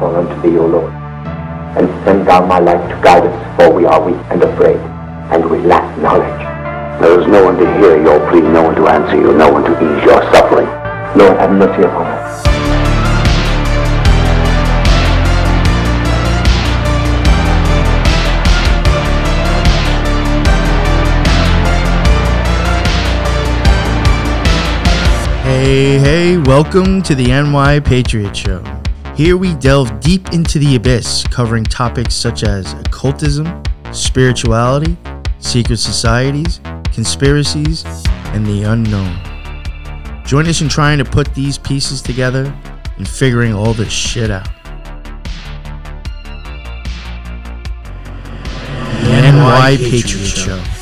call unto thee, O Lord, and send thou my life to guide us, for we are weak and afraid, and we lack knowledge. There is no one to hear your plea, no one to answer you, no one to ease your suffering. Lord, have mercy upon us. Hey, hey, welcome to the NY Patriot Show. Here we delve deep into the abyss, covering topics such as occultism, spirituality, secret societies, conspiracies, and the unknown. Join us in trying to put these pieces together and figuring all this shit out. The NY Patriot Show.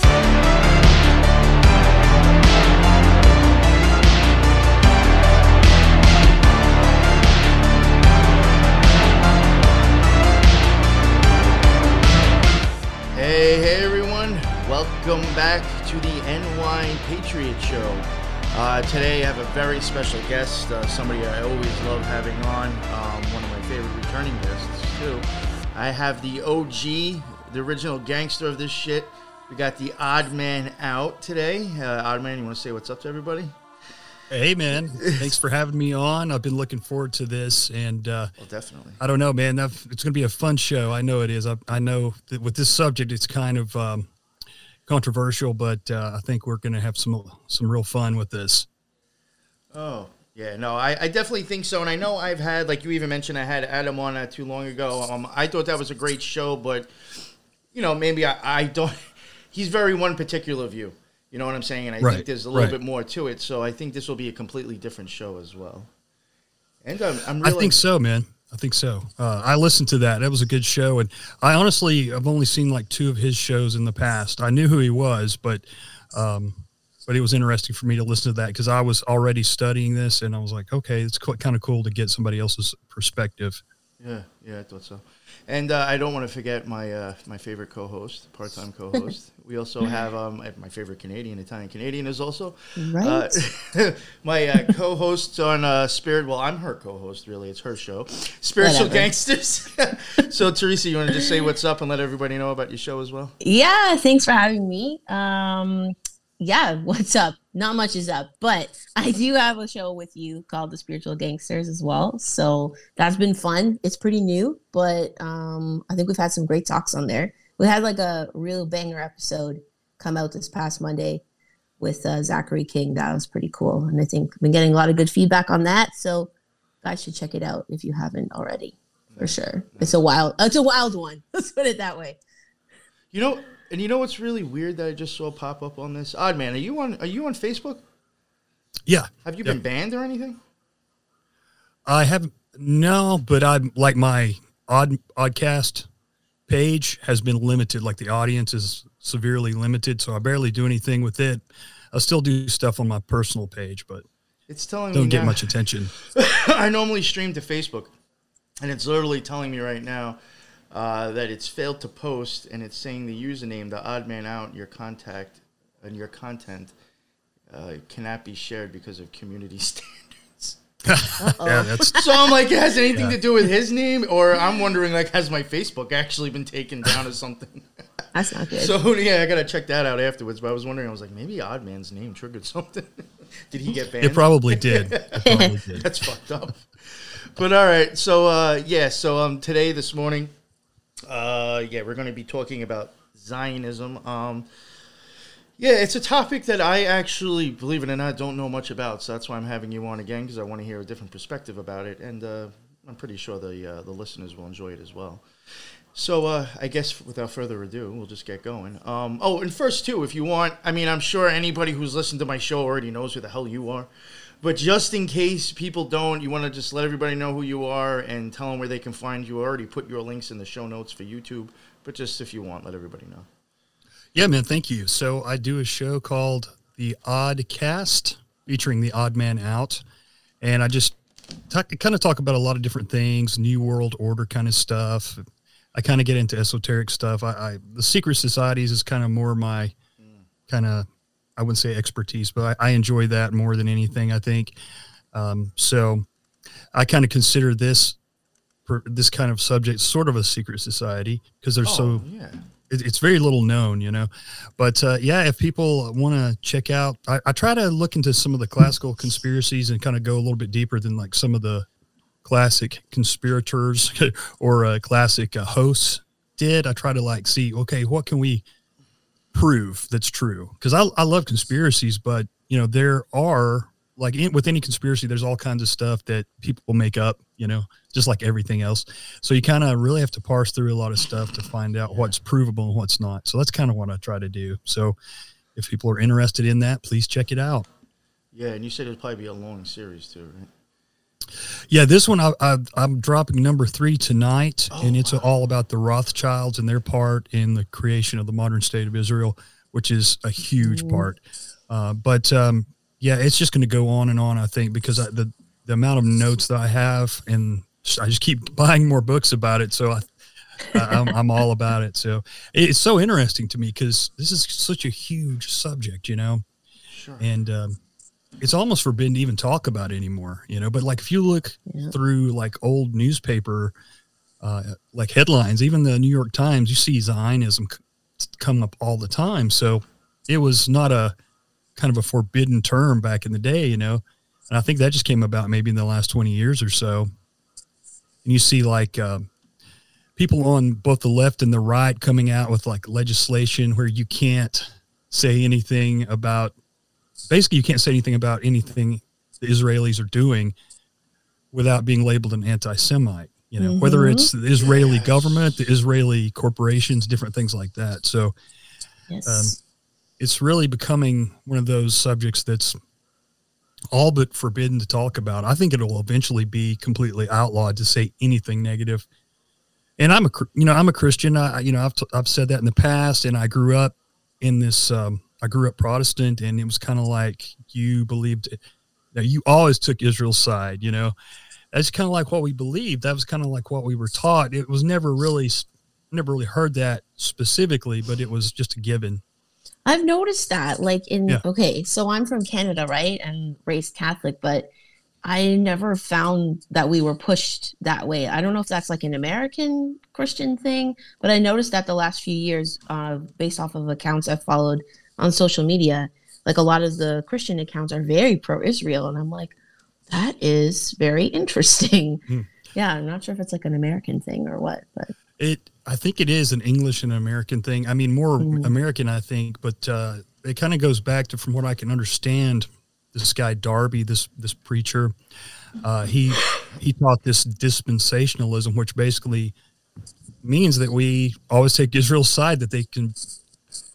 Uh, today I have a very special guest, uh, somebody I always love having on, um, one of my favorite returning guests too. I have the OG, the original gangster of this shit. We got the Odd Man out today. Uh, Odd Man, you want to say what's up to everybody? Hey man, thanks for having me on. I've been looking forward to this, and uh, Well, definitely. I don't know, man. that it's going to be a fun show. I know it is. I, I know that with this subject, it's kind of um, controversial, but uh, I think we're going to have some some real fun with this. Oh, yeah, no, I, I definitely think so. And I know I've had, like you even mentioned, I had Adam on not too long ago. Um, I thought that was a great show, but, you know, maybe I, I don't. He's very one particular view. You know what I'm saying? And I think there's a little right. bit more to it. So I think this will be a completely different show as well. And I'm, I'm I think so, man. I think so. Uh, I listened to that. That was a good show, and I honestly, I've only seen like two of his shows in the past. I knew who he was, but um, but it was interesting for me to listen to that because I was already studying this, and I was like, okay, it's co- kind of cool to get somebody else's perspective. Yeah, yeah, I thought so. And uh, I don't want to forget my uh, my favorite co-host, part-time co-host. We also have um, my favorite Canadian, Italian Canadian is also Right. Uh, my uh, co-host on uh, Spirit. Well, I'm her co-host. Really, it's her show, Spiritual Whatever. Gangsters. so, Teresa, you want to just say what's up and let everybody know about your show as well? yeah, thanks for having me. Um, yeah, what's up? Not much is up, but I do have a show with you called The Spiritual Gangsters as well. So that's been fun. It's pretty new, but um, I think we've had some great talks on there. We had like a real banger episode come out this past Monday with uh, Zachary King. That was pretty cool, and I think I've been getting a lot of good feedback on that. So guys should check it out if you haven't already, for sure. It's a wild, it's a wild one. Let's put it that way. You know, and you know what's really weird that I just saw pop up on this? Odd man, are you on? Are you on Facebook? Yeah, Have you Yeah. been banned or anything? I haven't. No, but I'm like my odd oddcast page has been limited. Like the audience is severely limited, so I barely do anything with it. I still do stuff on my personal page, but It's telling me don't get now- much attention. I normally stream to Facebook, and it's literally telling me right now uh, that it's failed to post, and it's saying the username, the odd man out, your contact, and your content uh, cannot be shared because of community standards. Yeah, So I'm like, it has anything Yeah. to do with his name, or I'm wondering, like, has my Facebook actually been taken down or something? That's not good. so yeah, I gotta check that out afterwards. But I was wondering, I was like, maybe Odd Man's name triggered something. Did he get banned? it. Probably did. It probably did. That's fucked up. But all right, so uh, yeah, so um, today this morning, uh, yeah, we're going to be talking about Zionism. Um, yeah, it's a topic that I actually, believe it or not, don't know much about. So that's why I'm having you on again because I want to hear a different perspective about it, and uh, I'm pretty sure the uh, the listeners will enjoy it as well. So uh, I guess without further ado, we'll just get going. Um, oh, and first too, if you want, I mean, I'm sure anybody who's listened to my show already knows who the hell you are. But just in case people don't, you want to just let everybody know who you are and tell them where they can find you. I already put your links in the show notes for YouTube, but just if you want, let everybody know. Yeah, man. Thank you. So I do a show called The Odd Cast, featuring the Odd Man Out, and I just talk, kind of talk about a lot of different things, New World Order kind of stuff. I kind of get into esoteric stuff. I, I the secret societies is kind of more my kind of I wouldn't say expertise, but I, I enjoy that more than anything. I think um, so. I kind of consider this this kind of subject sort of a secret society because they're Oh, so yeah. It, it's very little known, you know. But uh, yeah, if people want to check out, I, I try to look into some of the classical conspiracies and kind of go a little bit deeper than like some of the classic conspirators or uh, classic uh, hosts did. I try to like see, okay, what can we prove that's true? Because I, I love conspiracies, but you know there are like in, with any conspiracy, there's all kinds of stuff that people make up, you know, just like everything else. So you kind of really have to parse through a lot of stuff to find out what's provable and what's not. So that's kind of what I try to do. So if people are interested in that, please check it out. Yeah, and you said it'd probably be a long series too, right? Yeah, this one I, I, I'm dropping number three tonight, and it's all about the Rothschilds and their part in the creation of the modern state of Israel, which is a huge part. Uh, but um, yeah, it's just going to go on and on. I think because I, the the amount of notes that I have, and I just keep buying more books about it. So I, I'm, I'm all about it. So it's so interesting to me because this is such a huge subject, you know, Sure. and um, it's almost forbidden to even talk about anymore, you know. But like if you look Yeah. through like old newspaper, uh, like headlines, even the New York Times, you see Zionism c- come up all the time. So it was not a kind of a forbidden term back in the day, you know. And I think that just came about maybe in the last twenty years or so. And you see like uh, people on both the left and the right coming out with like legislation where you can't say anything about basically you can't say anything about anything the Israelis are doing without being labeled an anti-Semite. You know, whether Mhm. it's the Israeli government, the Israeli corporations, different things like that. So Yes. um, it's really becoming one of those subjects that's all but forbidden to talk about. I think it will eventually be completely outlawed to say anything negative. And I'm a, you know, I'm a Christian. I, you know, I've, t- I've said that in the past, and I grew up in this. Um, I grew up Protestant, and it was kind of like you believed. Now you always took Israel's side. You know, that's kind of like what we believed. That was kind of like what we were taught. It was never really, never really heard that specifically, but it was just a given. I've noticed that, like in Yeah. okay, so I'm from Canada, right, and raised Catholic, but I never found that we were pushed that way. I don't know if that's like an American Christian thing, but I noticed that the last few years, uh, based off of accounts I've followed on social media, like a lot of the Christian accounts are very pro-Israel, and I'm like, that is very interesting. Hmm. Yeah, I'm not sure if it's like an American thing or what, but It, I think it is an English and American thing. I mean, more Mm. American, I think, but uh, it kind of goes back to, from what I can understand, this guy Darby, this this preacher, uh, he he taught this dispensationalism, which basically means that we always take Israel's side, that they can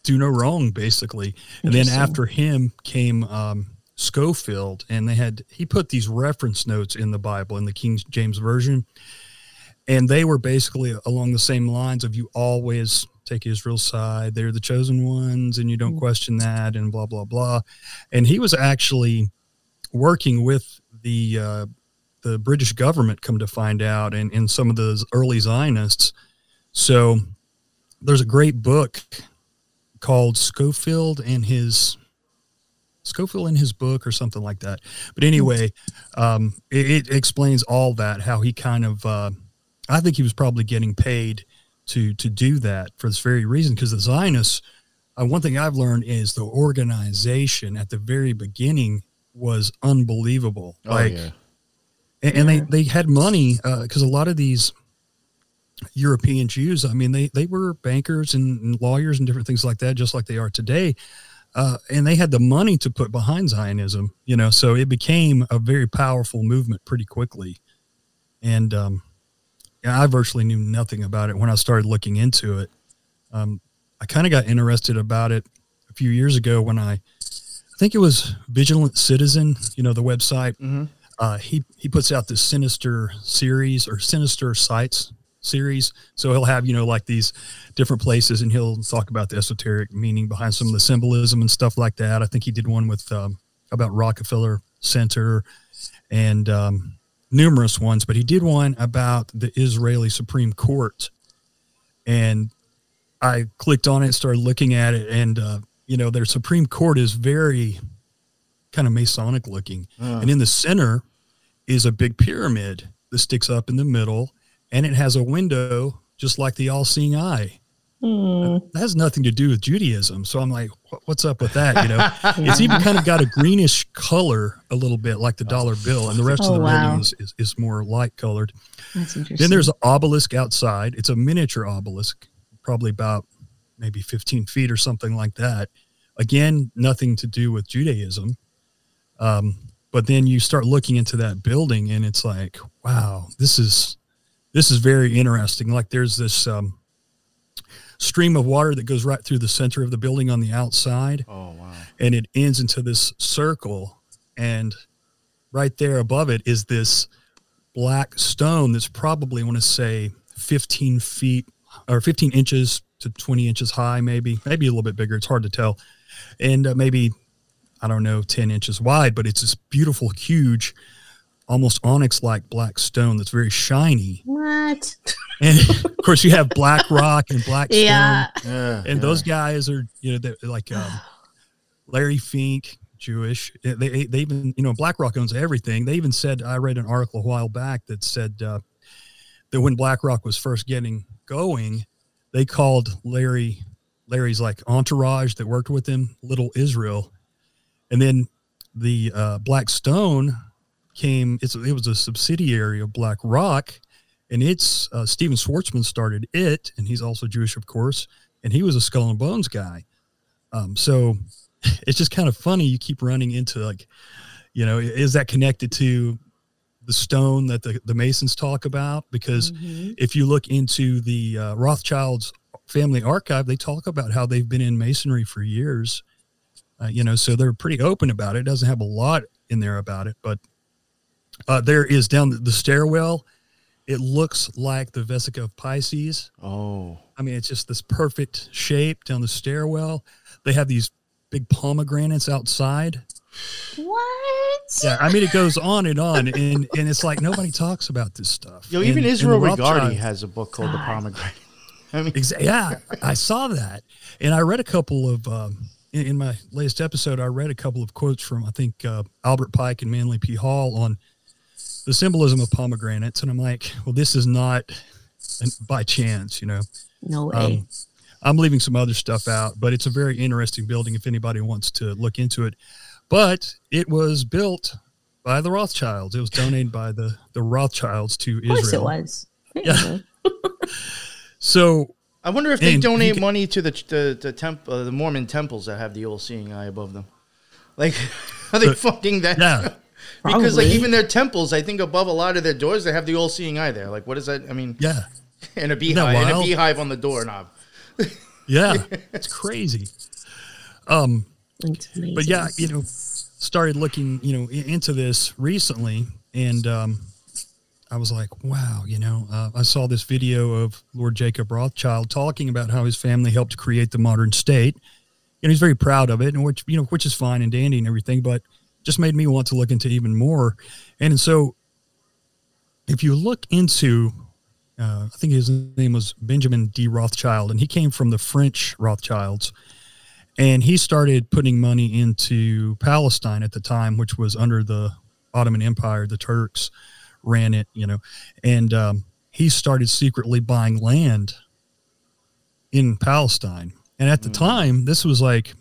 do no wrong, basically. And then after him came um, Scofield, and they had he put these reference notes in the Bible in the King James version, and they were basically along the same lines of you always take Israel's side. They're the chosen ones, and you don't Mm. question that, and blah blah blah. And he was actually working with the uh, the British government, come to find out, and and some of those early Zionists. So there's a great book called Scofield and his Scofield in his book or something like that. But anyway, um, it, it explains all that how he kind of. Uh, I think he was probably getting paid to to do that for this very reason because the Zionists. Uh, one thing I've learned is the organization at the very beginning was unbelievable. Oh like, yeah. and, and they they had money because a lot of these European Jews, I mean, they they were bankers and, and lawyers and different things like that, just like they are today. Uh, and they had the money to put behind Zionism, you know, so it became a very powerful movement pretty quickly. And um, yeah, I virtually knew nothing about it when I started looking into it. Um, I kind of got interested about it a few years ago when I, I think it was Vigilant Citizen, you know, the website Mm-hmm. uh, he he puts out this sinister series or sinister sites series. So he'll have you know like these different places, and he'll talk about the esoteric meaning behind some of the symbolism and stuff like that. I think he did one with um, about Rockefeller Center and um, numerous ones, but he did one about the Israeli Supreme Court, and I clicked on it, started looking at it, and uh, you know their Supreme Court is very kind of Masonic looking. Uh, and in the center is a big pyramid that sticks up in the middle. And it has a window just like the all-seeing eye. Hmm. That has nothing to do with Judaism. So I'm like, what's up with that? You know, it's even kind of got a greenish color a little bit like the dollar bill, and the rest Oh, of the wow. building is, is, is more light colored. That's interesting. Then there's an obelisk outside. It's a miniature obelisk, probably about maybe 15 feet or something like that. Again, nothing to do with Judaism. Um, but then you start looking into that building, and it's like, wow, this is this is very interesting. Like there's this um, stream of water that goes right through the center of the building on the outside. Oh wow. and it ends into this circle. And right there above it is this black stone that's probably i want to say 15 feet or 15 inches to 20 inches high maybe maybe a little bit bigger. It's hard to tell. And uh, maybe i don't know 10 inches wide but it's this beautiful huge almost onyx like black stone that's very shiny what? and of course you have black rock and black stone Yeah. Yeah. and those guys are you know they're like um, Larry Fink, Jewish. They they even you know BlackRock owns everything. They even said I read an article a while back that said uh, that when BlackRock was first getting going, they called Larry Larry's like entourage that worked with him Little Israel, and then the uh, Blackstone came. It's it was a subsidiary of BlackRock, and it's uh, Steven Schwarzman started it, and he's also Jewish, of course, and he was a Skull and Bones guy. Um, so it's just kind of funny. You keep running into like, you know, is that connected to the stone that the, the Masons talk about? Because Mhm. if you look into the uh, Rothschilds family archive, they talk about how they've been in masonry for years. Uh, you know, so they're pretty open about it. It doesn't have a lot in there about it, but uh, there is down the, the stairwell. It looks like the Vesica of Pisces. Oh. I mean, it's just this perfect shape down the stairwell. They have these big pomegranates outside. What? Yeah, I mean, it goes on and on, and and it's like nobody talks about this stuff. Yo, And- even and Israel the Regardie has a book called The Pomegranate. I mean, Exa- yeah, I saw that, and I read a couple of um, in, in my latest episode. I read a couple of quotes from I think uh, Albert Pike and Manly P. Hall on the symbolism of pomegranates, and I'm like, well, this is not an, by chance, you know. No way. Um, I'm leaving some other stuff out, but it's a very interesting building if anybody wants to look into it. But it was built by the Rothschilds. It was donated by the the Rothschilds to of course it Israel. was. Yeah. So I wonder if they donate can- money to the the the, temp, uh, the Mormon temples that have the all-seeing eye above them. Like, are they The- funding that? yeah, because like even their temples, I think above a lot of their doors, they have the all-seeing eye there. Like, what is that? I mean, yeah, and a beehive, and a beehive on the doorknob. yeah. It's crazy. Um, but yeah, you know, started looking, you know, into this recently, and um, I was like, wow, you know, uh, I saw this video of Lord Jacob Rothschild talking about how his family helped create the modern state, and he's very proud of it, and which you know, which is fine and dandy and everything, but just made me want to look into even more, and so if you look into uh, I think his name was Benjamin D. Rothschild, and he came from the French Rothschilds. And he started putting money into Palestine at the time, which was under the Ottoman Empire. The Turks ran it, you know, and um, he started secretly buying land in Palestine. And at the time, this was like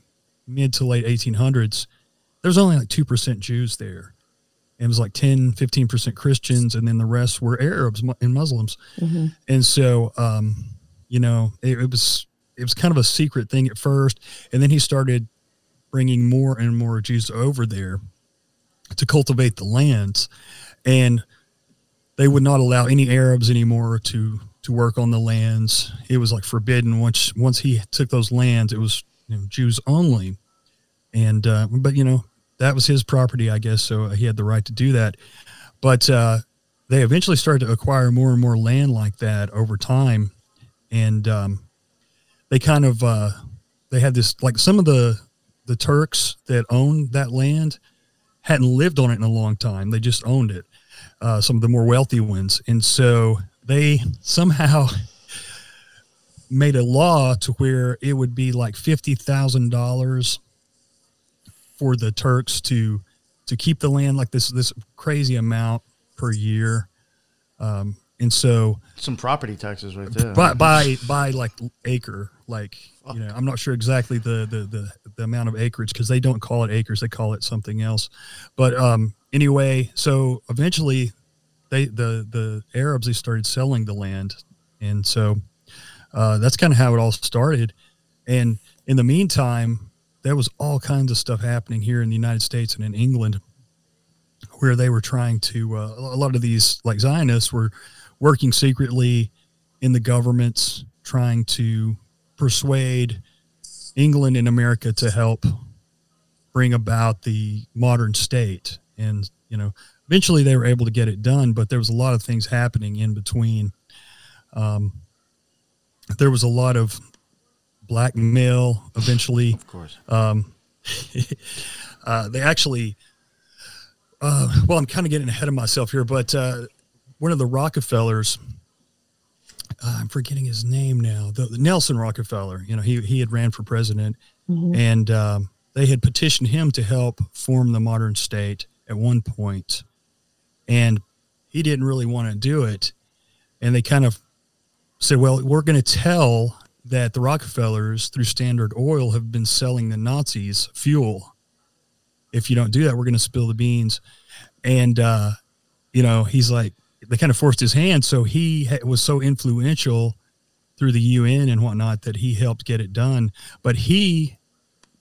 mid to late 1800s. There was only like 2% Jews there. And It was like 10, 15% Christians, and then the rest were Arabs and Muslims. Mhm. And so, um, you know, it, it was it was kind of a secret thing at first, and then he started bringing more and more Jews over there to cultivate the lands, and they would not allow any Arabs anymore to to work on the lands. It was like forbidden. Once once he took those lands, it was you know, Jews only, and uh, but you know that was his property, I guess, so he had the right to do that. But uh, they eventually started to acquire more and more land like that over time, and um, they kind of uh, they had this like some of the the Turks that owned that land hadn't lived on it in a long time. They just owned it. Uh, some of the more wealthy ones, and so they somehow made a law to where it would be like fifty thousand dollars for the Turks to to keep the land like this this crazy amount per year. Um, and so Some property taxes right there. by by by like acre like you know i'm not sure exactly the the the, the amount of acreage because they don't call it acres they call it something else but um anyway so eventually they the the arabs they started selling the land and so uh, that's kind of how it all started and in the meantime there was all kinds of stuff happening here in the united states and in england where they were trying to uh, a lot of these like zionists were working secretly in the governments trying to persuade England and America to help bring about the modern state. And, you know, eventually they were able to get it done, but there was a lot of things happening in between. Um, there was a lot of blackmail eventually. of course. Um, uh, they actually, uh, well, I'm kind of getting ahead of myself here, but uh, one of the Rockefellers, uh, I'm forgetting his name now, the, the Nelson Rockefeller. You know, he he had ran for president, and um, they had petitioned him to help form the modern state at one point, and he didn't really want to do it, and they kind of said, "Well, we're going to tell." That the Rockefellers through Standard Oil have been selling the Nazis fuel. If you don't do that, we're going to spill the beans. And uh, you know, he's like, they kind of forced his hand. So he ha- was so influential through the UN and whatnot that he helped get it done. But he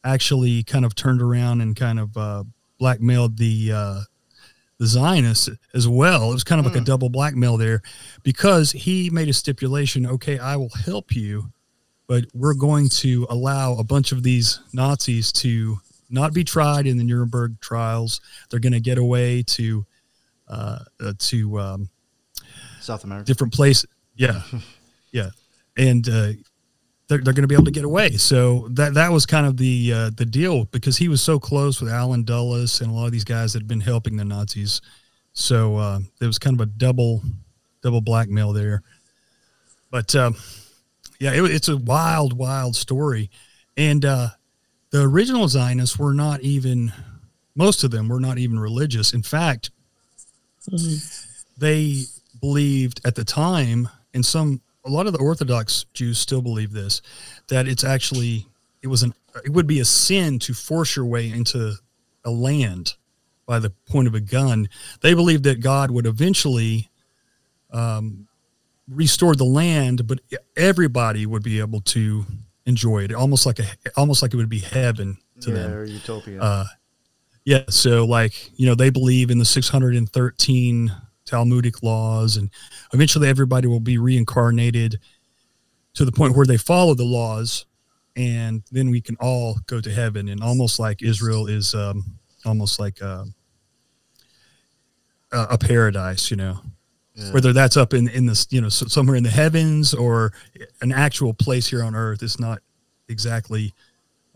actually kind of turned around and kind of uh, blackmailed the uh, the Zionists as well. It was kind of like a double blackmail there because he made a stipulation. Okay, I will help you, but we're going to allow a bunch of these Nazis to not be tried in the Nuremberg trials. They're going to get away to uh, uh, to um, South America. different place. Yeah, yeah, and uh, they're they're going to be able to get away. So that that was kind of the uh, the deal because he was so close with Allen Dulles and a lot of these guys that had been helping the Nazis. So uh, there was kind of a double double blackmail there. But um, yeah, it, it's a wild, wild story, and uh, the original Zionists were not even most of them were not even religious. In fact, they believed at the time, and some a lot of the Orthodox Jews still believe this, that it's actually it was an it would be a sin to force your way into a land by the point of a gun. They believed that God would eventually um, restore the land, but everybody would be able to enjoy it, almost like a almost like it would be heaven to yeah, them. or utopia. Uh, yeah, so like you know they believe in the 613 Talmudic laws, and eventually everybody will be reincarnated to the point where they follow the laws, and then we can all go to heaven. And almost like Israel is um, almost like a, a a paradise, you know, Yeah. whether that's up in in this you know somewhere in the heavens or an actual place here on earth. It's not exactly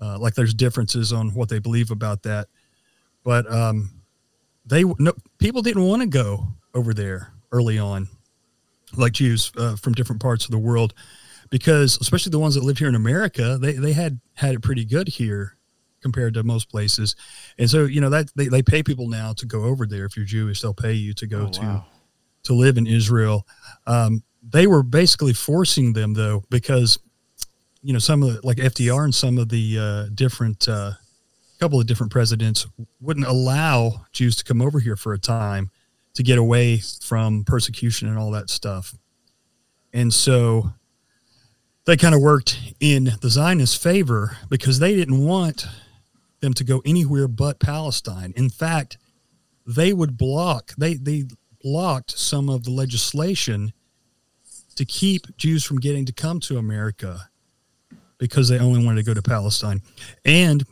uh, like there's differences on what they believe about that but um, they no people didn't want to go over there early on, like Jews uh, from different parts of the world, because especially the ones that lived here in America, they they had had it pretty good here compared to most places, and so you know that they, they pay people now to go over there. If you're Jewish, they'll pay you to go Oh, to wow. To live in Israel. Um, they were basically forcing them though, because you know some of the like FDR and some of the uh, different uh, couple of different presidents wouldn't allow Jews to come over here for a time to get away from persecution and all that stuff. And so they kind of worked in the Zionist favor because they didn't want them to go anywhere but Palestine. In fact, they would block they they blocked some of the legislation to keep Jews from getting to come to America because they only wanted to go to Palestine. And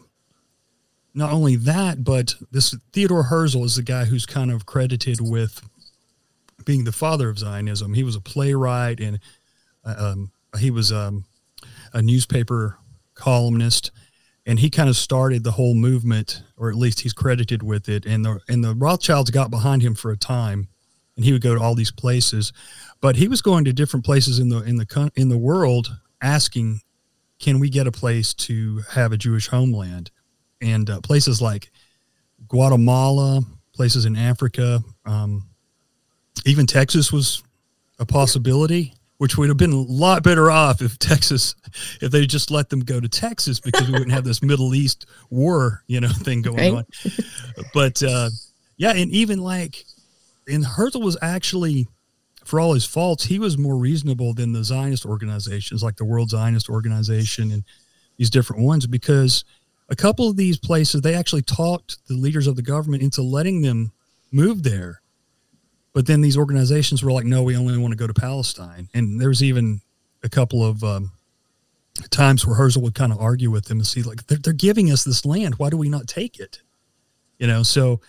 not only that, but this Theodore Herzl is the guy who's kind of credited with being the father of Zionism. He was a playwright and uh, um, he was um, a newspaper columnist, and he kind of started the whole movement, or at least he's credited with it. And the and the Rothschilds got behind him for a time, and he would go to all these places, but he was going to different places in the in the in the world asking, "Can we get a place to have a Jewish homeland?" And uh, places like Guatemala, places in Africa, um, even Texas was a possibility, which would have been a lot better off if Texas, if they just let them go to Texas because we wouldn't have this Middle East war, you know, thing going Right. on. But uh, yeah, and even like, and Herzl was actually, for all his faults, he was more reasonable than the Zionist organizations like the World Zionist Organization and these different ones because a couple of these places they actually talked the leaders of the government into letting them move there. But then these organizations were like no we only want to go to palestine. And there was even a couple of um, times where herzl would kind of argue with them and see like they're, they're giving us this land. Why do we not take it? You know so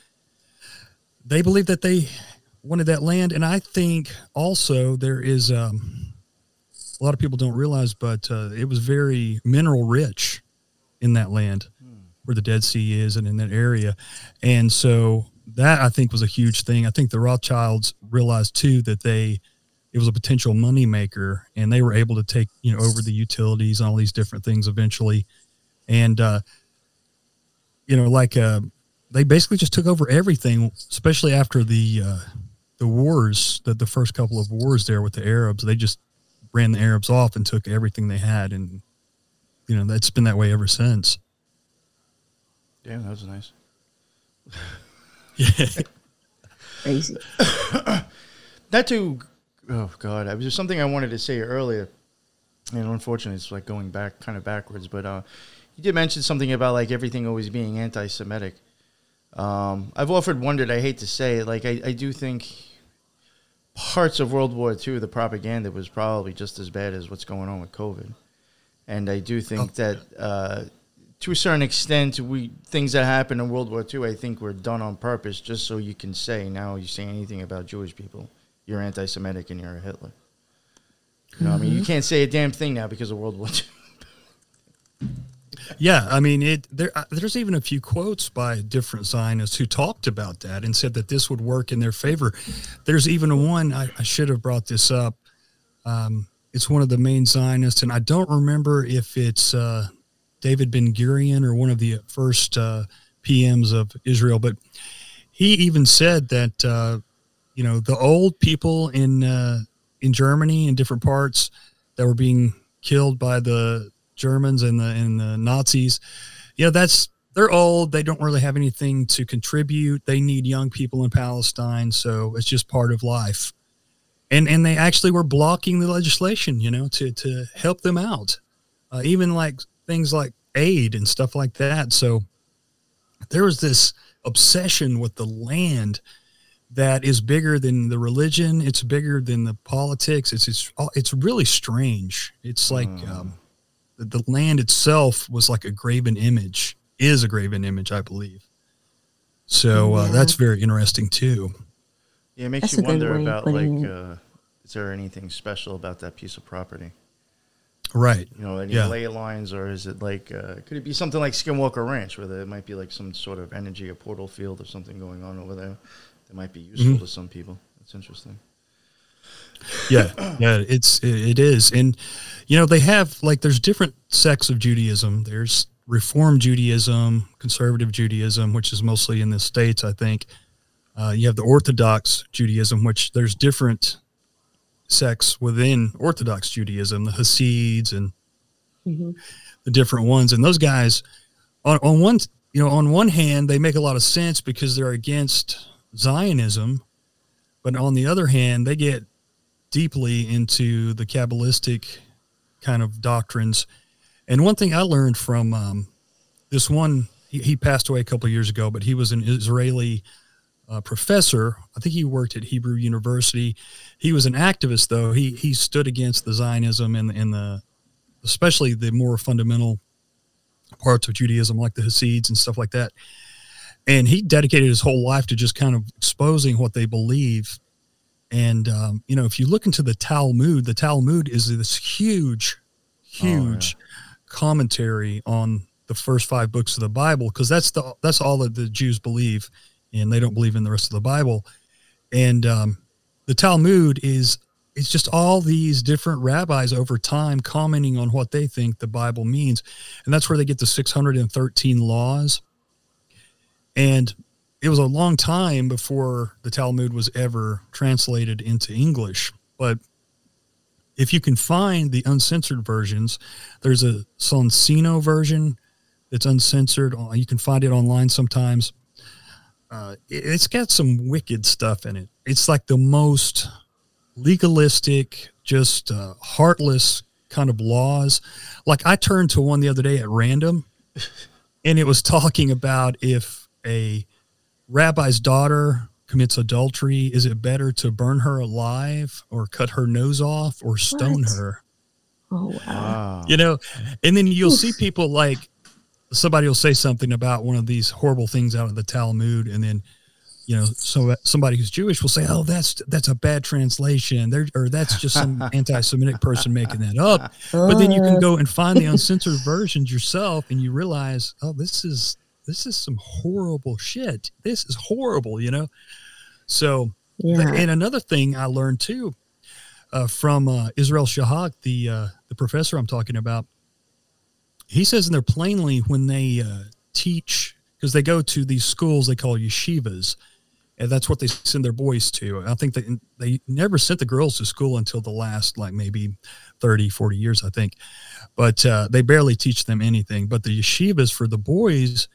they believe that they wanted that land and i think also there is um, a lot of people don't realize but uh, it was very mineral rich in that land where the Dead Sea is and in that area. And so that I think was a huge thing. I think the Rothschilds realized too that they it was a potential money maker and they were able to take, you know, over the utilities and all these different things eventually. And uh you know, like uh they basically just took over everything, especially after the uh the wars, the, the first couple of wars there with the Arabs. They just ran the Arabs off and took everything they had and you know, that's been that way ever since. Damn, that was nice. Yeah. Crazy. Not to, oh god, I was just something I wanted to say earlier, and unfortunately, it's like going back, kind of backwards. But uh, you did mention something about like everything always being anti-Semitic. Um, I've often wondered. I hate to say it, like I, I do think parts of World War II, the propaganda was probably just as bad as what's going on with COVID, and I do think that. Uh, to a certain extent, we things that happened in World War II, I think, were done on purpose, just so you can say now you say anything about Jewish people, you're anti-Semitic and you're a Hitler. You know, I mean, you can't say a damn thing now because of World War II. Yeah, I mean, it. There, uh, there's even a few quotes by different Zionists who talked about that and said that this would work in their favor. There's even one I, I should have brought this up. Um, it's one of the main Zionists, and I don't remember if it's uh, David Ben Gurion or one of the first uh, PMs of Israel, but he even said that uh, you know the old people in uh, in Germany in different parts that were being killed by the Germans and the and the Nazis. Yeah, that's they're old. They don't really have anything to contribute. They need young people in Palestine, so it's just part of life. And and they actually were blocking the legislation, you know, to to help them out. Uh, even like things like aid and stuff like that. So there was this obsession with the land that is bigger than the religion. It's bigger than the politics. It's it's it's really strange. It's like um, the, the land itself was like a graven image. Is a graven image, I believe. So uh, Yeah. that's very interesting too. Yeah, it makes That's you wonder about like, uh, is there anything special about that piece of property? Right. You know, any Yeah. ley lines, or is it like, uh, could it be something like Skinwalker Ranch, where there might be like some sort of energy, a portal field, or something going on over there that might be useful Mhm. to some people? That's interesting. Yeah yeah it's it, is. And you know they have like there's different sects of judaism. There's reform judaism conservative judaism which is mostly in the states i think. Uh, you have the orthodox judaism which there's different sects within orthodox judaism the hasids and Mhm. the different ones. And those guys on, on one you know on one hand they make a lot of sense because they're against zionism. But on the other hand they get deeply into the Kabbalistic kind of doctrines. And one thing I learned from um, this one, he, he passed away a couple years ago, but he was an Israeli uh, professor. I think he worked at Hebrew University. He was an activist, though. He he stood against the Zionism and and the especially the more fundamental parts of Judaism, like the Hasids and stuff like that. And he dedicated his whole life to just kind of exposing what they believe and um, you know, if you look into the Talmud, the Talmud is this huge, huge commentary on the first five books of the Bible because that's the that's all that the Jews believe, and they don't believe in the rest of the Bible. And um, the Talmud is it's just all these different rabbis over time commenting on what they think the Bible means, and that's where they get the 613 laws. And it was a long time before the Talmud was ever translated into English. but if you can find the uncensored versions, there's a Soncino version that's uncensored. You can find it online sometimes. Uh, it's got some wicked stuff in it. It's like the most legalistic, just uh, heartless kind of laws. Like I turned to one the other day at random, and it was talking about if a rabbi's daughter commits adultery, is it better to burn her alive or cut her nose off or stone What? her? Oh wow. Wow. You know, and then you'll Oof. see people like somebody will say something about one of these horrible things out of the Talmud, and then you know, so somebody who's Jewish will say, "Oh, that's that's a bad translation," there or that's just some anti-Semitic person making that up. But then you can Uh, go and find the uncensored versions yourself, and you realize, oh, this is this is some horrible shit. This is horrible, you know. So, Yeah. and another thing I learned too uh, from uh, Israel Shahak, the uh, the professor I'm talking about, he says in there plainly when they uh, teach because they go to these schools they call yeshivas, and that's what they send their boys to. I think they they never sent the girls to school until the last like maybe 30, 40 years, I think, but uh, they barely teach them anything. But the yeshivas for the boys,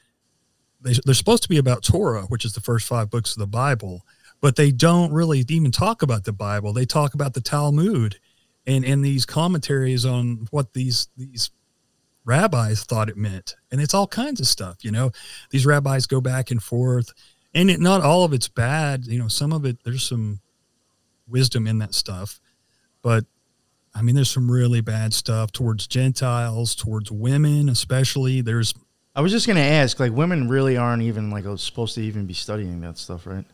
they, they're supposed to be about Torah, which is the first five books of the Bible but they don't really even talk about the Bible. They talk about the Talmud and and these commentaries on what these these rabbis thought it meant, and it's all kinds of stuff. You know, these rabbis go back and forth, and it, not all of it's bad. You know, some of it there's some wisdom in that stuff, but I mean, there's some really bad stuff towards Gentiles, towards women, especially. There's I was just gonna ask, like, women really aren't even like supposed to even be studying that stuff, right?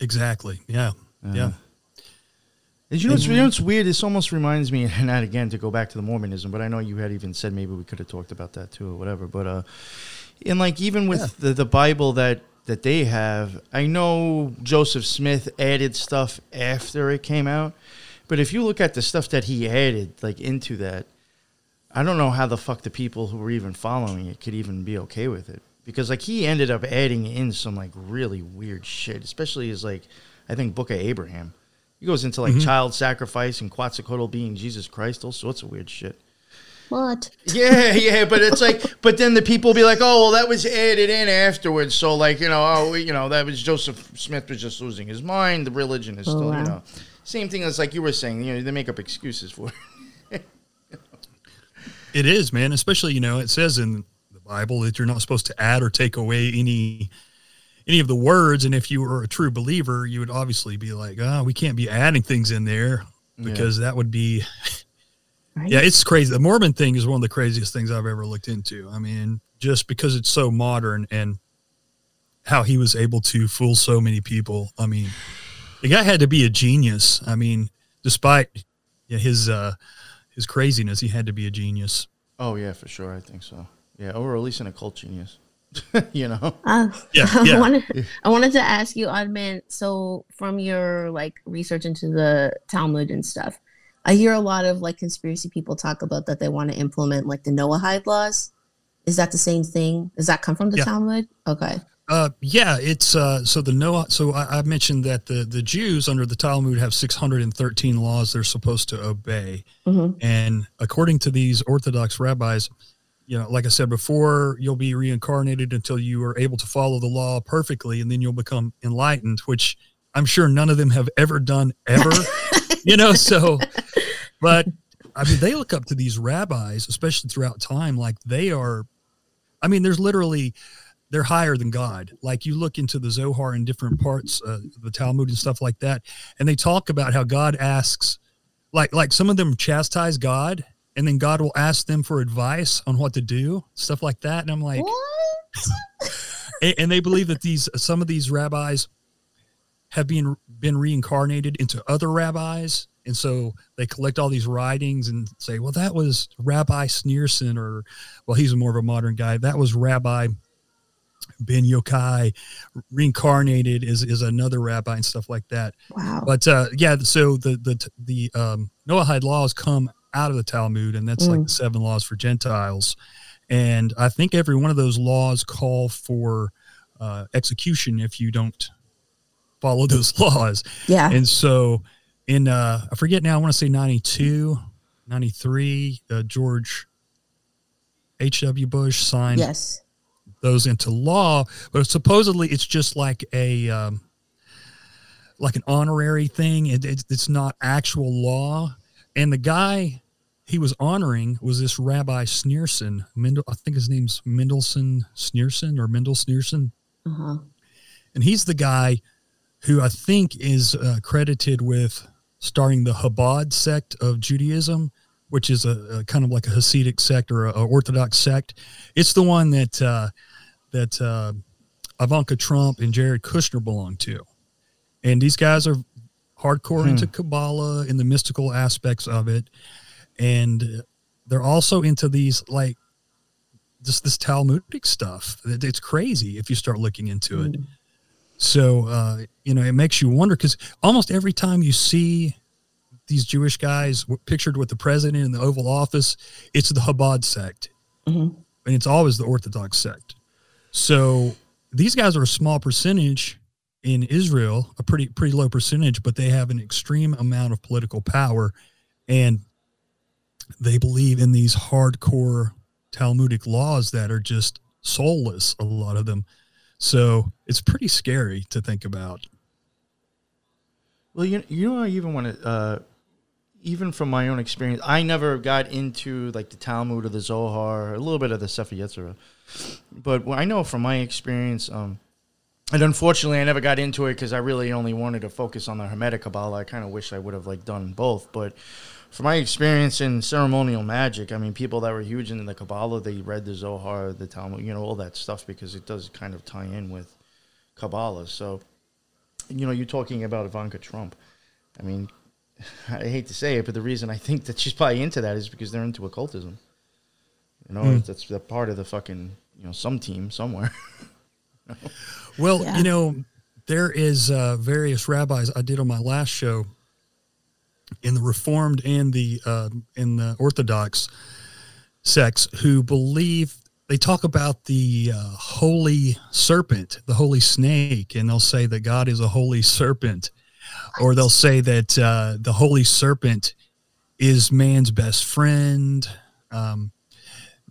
exactly, yeah, yeah. And you know, what's, you know what's weird? This almost reminds me, and not again to go back to the Mormonism, but I know you had even said maybe we could have talked about that too or whatever. But uh, and like even with the, the Bible that that they have, I know Joseph Smith added stuff after it came out, but if you look at the stuff that he added like into that, I don't know how the fuck the people who were even following it could even be okay with it because like he ended up adding in some like really weird shit, especially his like I think Book of Abraham. He goes into like mm-hmm. child sacrifice and Quetzalcoatl being Jesus Christ, all sorts of weird shit. What? Yeah, yeah, but it's like, but then the people be like, oh, well, that was added in afterwards. So, like, you know, oh, you know, that was Joseph Smith was just losing his mind. The religion is Oh, still, wow. you know, same thing as like you were saying. You know, they make up excuses for it. It is, man. Especially, you know, it says in the Bible that you're not supposed to add or take away any any of the words. And if you were a true believer, you would obviously be like, oh, we can't be adding things in there because that would be Right? yeah, it's crazy. The Mormon thing is one of the craziest things I've ever looked into. I mean, just because it's so modern and how he was able to fool so many people. I mean, the guy had to be a genius. I mean, despite yeah, his uh his craziness, he had to be a genius. Oh yeah, for sure. I think so. Yeah, or at least an occult genius. you know. Uh, Yeah, I yeah. wanted I wanted to ask you, Oddman. So, from your like research into the Talmud and stuff, I hear a lot of like conspiracy people talk about that they want to implement like the Noahide laws. Is that the same thing? Does that come from the Yeah. Talmud? Okay. Uh, yeah, it's uh, so the Noah. So I, I mentioned that the the Jews under the Talmud have 613 laws they're supposed to obey, Mhm. and according to these Orthodox rabbis, you know, like I said before, you'll be reincarnated until you are able to follow the law perfectly, and then you'll become enlightened, which I'm sure none of them have ever done ever. you know, so, but I mean, they look up to these rabbis, especially throughout time, like they are. I mean, there's literally they're higher than God. Like you look into the Zohar in different parts, uh, the Talmud and stuff like that, and they talk about how God asks, like like some of them chastise God, and then God will ask them for advice on what to do, stuff like that. And I'm like, and, and they believe that these some of these rabbis have been been reincarnated into other rabbis and so they collect all these writings and say well that was rabbi Schneerson or well he's more of a modern guy that was rabbi ben Yochai reincarnated is is another rabbi and stuff like that Wow. but uh yeah so the the the um noahide laws come out of the talmud and that's like Mm. the seven laws for gentiles and i think every one of those laws call for uh, execution if you don't follow those laws yeah. and so in uh, I forget now. I want to say 92, 93. Uh, George H. W. Bush signed Yes. Those into law, but supposedly it's just like a um, like an honorary thing. It, it's it's not actual law. And the guy he was honoring was this Rabbi Schneerson. Mendel, I think his name's Mendelson Schneerson or Mendel Schneerson, Uh-huh. and he's the guy who I think is uh, credited with starting the Chabad sect of Judaism, which is a, a kind of like a Hasidic sect or a, a Orthodox sect. It's the one that uh, that uh, Ivanka Trump and Jared Kushner belong to, and these guys are hardcore into Kabbalah and the mystical aspects of it, and they're also into these like just this Talmudic stuff. It's crazy if you start looking into it. So uh, you know, it makes you wonder because almost every time you see these Jewish guys w- pictured with the president in the Oval Office, it's the Chabad sect, Mhm. and it's always the Orthodox sect. So these guys are a small percentage in Israel, a pretty pretty low percentage, but they have an extreme amount of political power, and they believe in these hardcore Talmudic laws that are just soulless. A lot of them. So it's pretty scary to think about. Well, you you know, I even want to, uh, even from my own experience, I never got into like the Talmud or the Zohar, a little bit of the Sefer Yetzirah. But I know from my experience, um, and unfortunately, I never got into it because I really only wanted to focus on the Hermetic Kabbalah. I kind of wish I would have like done both, but. From my experience in ceremonial magic, I mean, people that were huge into the Kabbalah, they read the Zohar, the Talmud, you know, all that stuff because it does kind of tie in with Kabbalah. So, you know, you're talking about Ivanka Trump. I mean, I hate to say it, but the reason I think that she's probably into that is because they're into occultism. You know, that's the part of the fucking, you know, some team somewhere. Well, Yeah. you know, there is uh, various rabbis I did on my last show in the Reformed and the uh, in the Orthodox sects who believe they talk about the uh, holy serpent, the holy snake, and they'll say that God is a holy serpent, or they'll say that uh, the holy serpent is man's best friend. Um,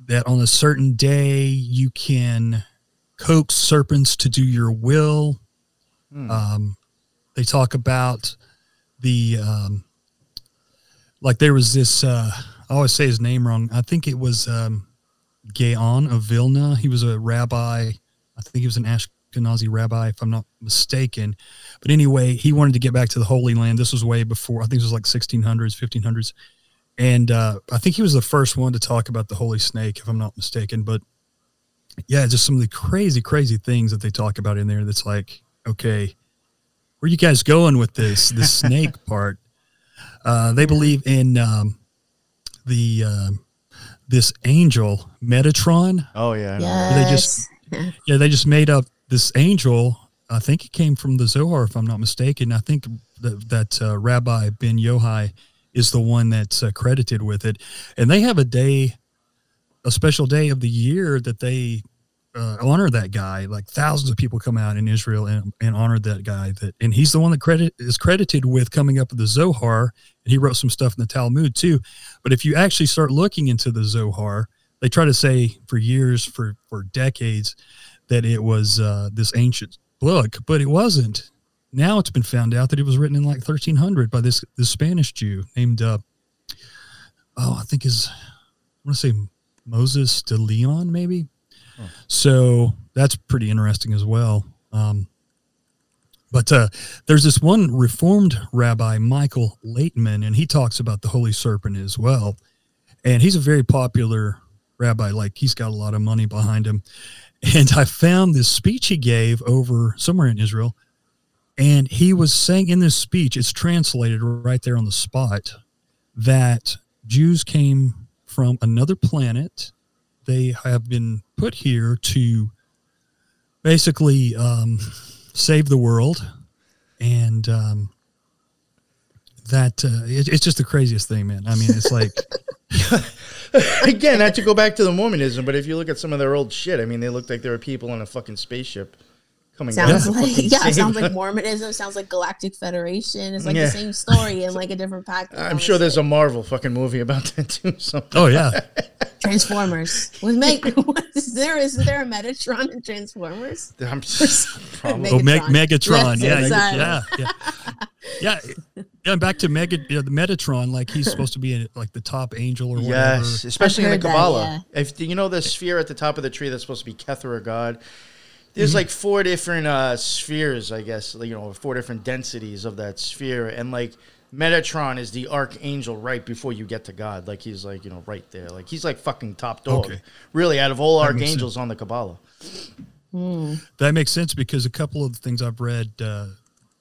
that on a certain day you can coax serpents to do your will. Um, they talk about the um, like there was this. Uh, I always say his name wrong. I think it was um, Gaon of Vilna. He was a rabbi. I think he was an Ashkenazi rabbi, if I'm not mistaken. But anyway, he wanted to get back to the Holy Land. This was way before. I think it was like 1600s, 1500s, and uh, I think he was the first one to talk about the holy snake, if I'm not mistaken. But yeah, just some of the crazy, crazy things that they talk about in there. That's like, okay, where are you guys going with this? The snake part. Uh, they believe in um, the um this angel Metatron. oh, yeah. Yes. They just- Yeah, they just made up this angel. I think it came from the Zohar, if I'm not mistaken. I think that, that uh, Rabbi Ben Yochai is the one that's uh, credited with it. And they have a day, a special day of the year that they uh, honor that guy. Like thousands of people come out in Israel and, and honor that guy. That and he's the one that credit is credited with coming up with the Zohar. And he wrote some stuff in the Talmud too. But if you actually start looking into the Zohar, they try to say for years, for for decades, that it was uh, this ancient book, but it wasn't. Now it's been found out that it was written in like 1300 by this this Spanish Jew named uh, oh I think is I want to say Moses de Leon maybe. So that's pretty interesting as well. Um, but uh, there's this one Reformed rabbi, Michael Laitman, and he talks about the Holy Serpent as well. And he's a very popular rabbi. Like he's got a lot of money behind him. And I found this speech he gave over somewhere in Israel. And he was saying in this speech, it's translated right there on the spot, that Jews came from another planet. They have been put here to basically um, save the world. And um, that uh, it, it's just the craziest thing, man. I mean, it's like. Again, not to go back to the Mormonism, but if you look at some of their old shit, I mean, they looked like they were people on a fucking spaceship. Coming Sounds down. like yeah, same. sounds like Mormonism. Sounds like Galactic Federation. It's like Yeah. the same story in like a different package. I'm sure there's a Marvel fucking movie about that too. Something. Oh yeah, Transformers with Meg. is there isn't there a Metatron in Transformers? I'm just, probably. oh Meg- Megatron. Megatron. Yes, yeah, yeah, yeah, yeah. Yeah, and back to Mega, you know, the Metatron, like he's supposed to be in, like the top angel or whatever. Yes, especially in the I've that, Kabbalah. If you know the sphere at the top of the tree that's supposed to be Kether God, there's Mm-hmm. like four different uh, spheres, I guess. like, You know, four different densities of that sphere, and like Metatron is the archangel right before you get to God. Like he's like you know right there. Like he's like fucking top dog. Okay. Really, out of all That archangels on the Kabbalah. That makes sense because a couple of the things I've read, uh,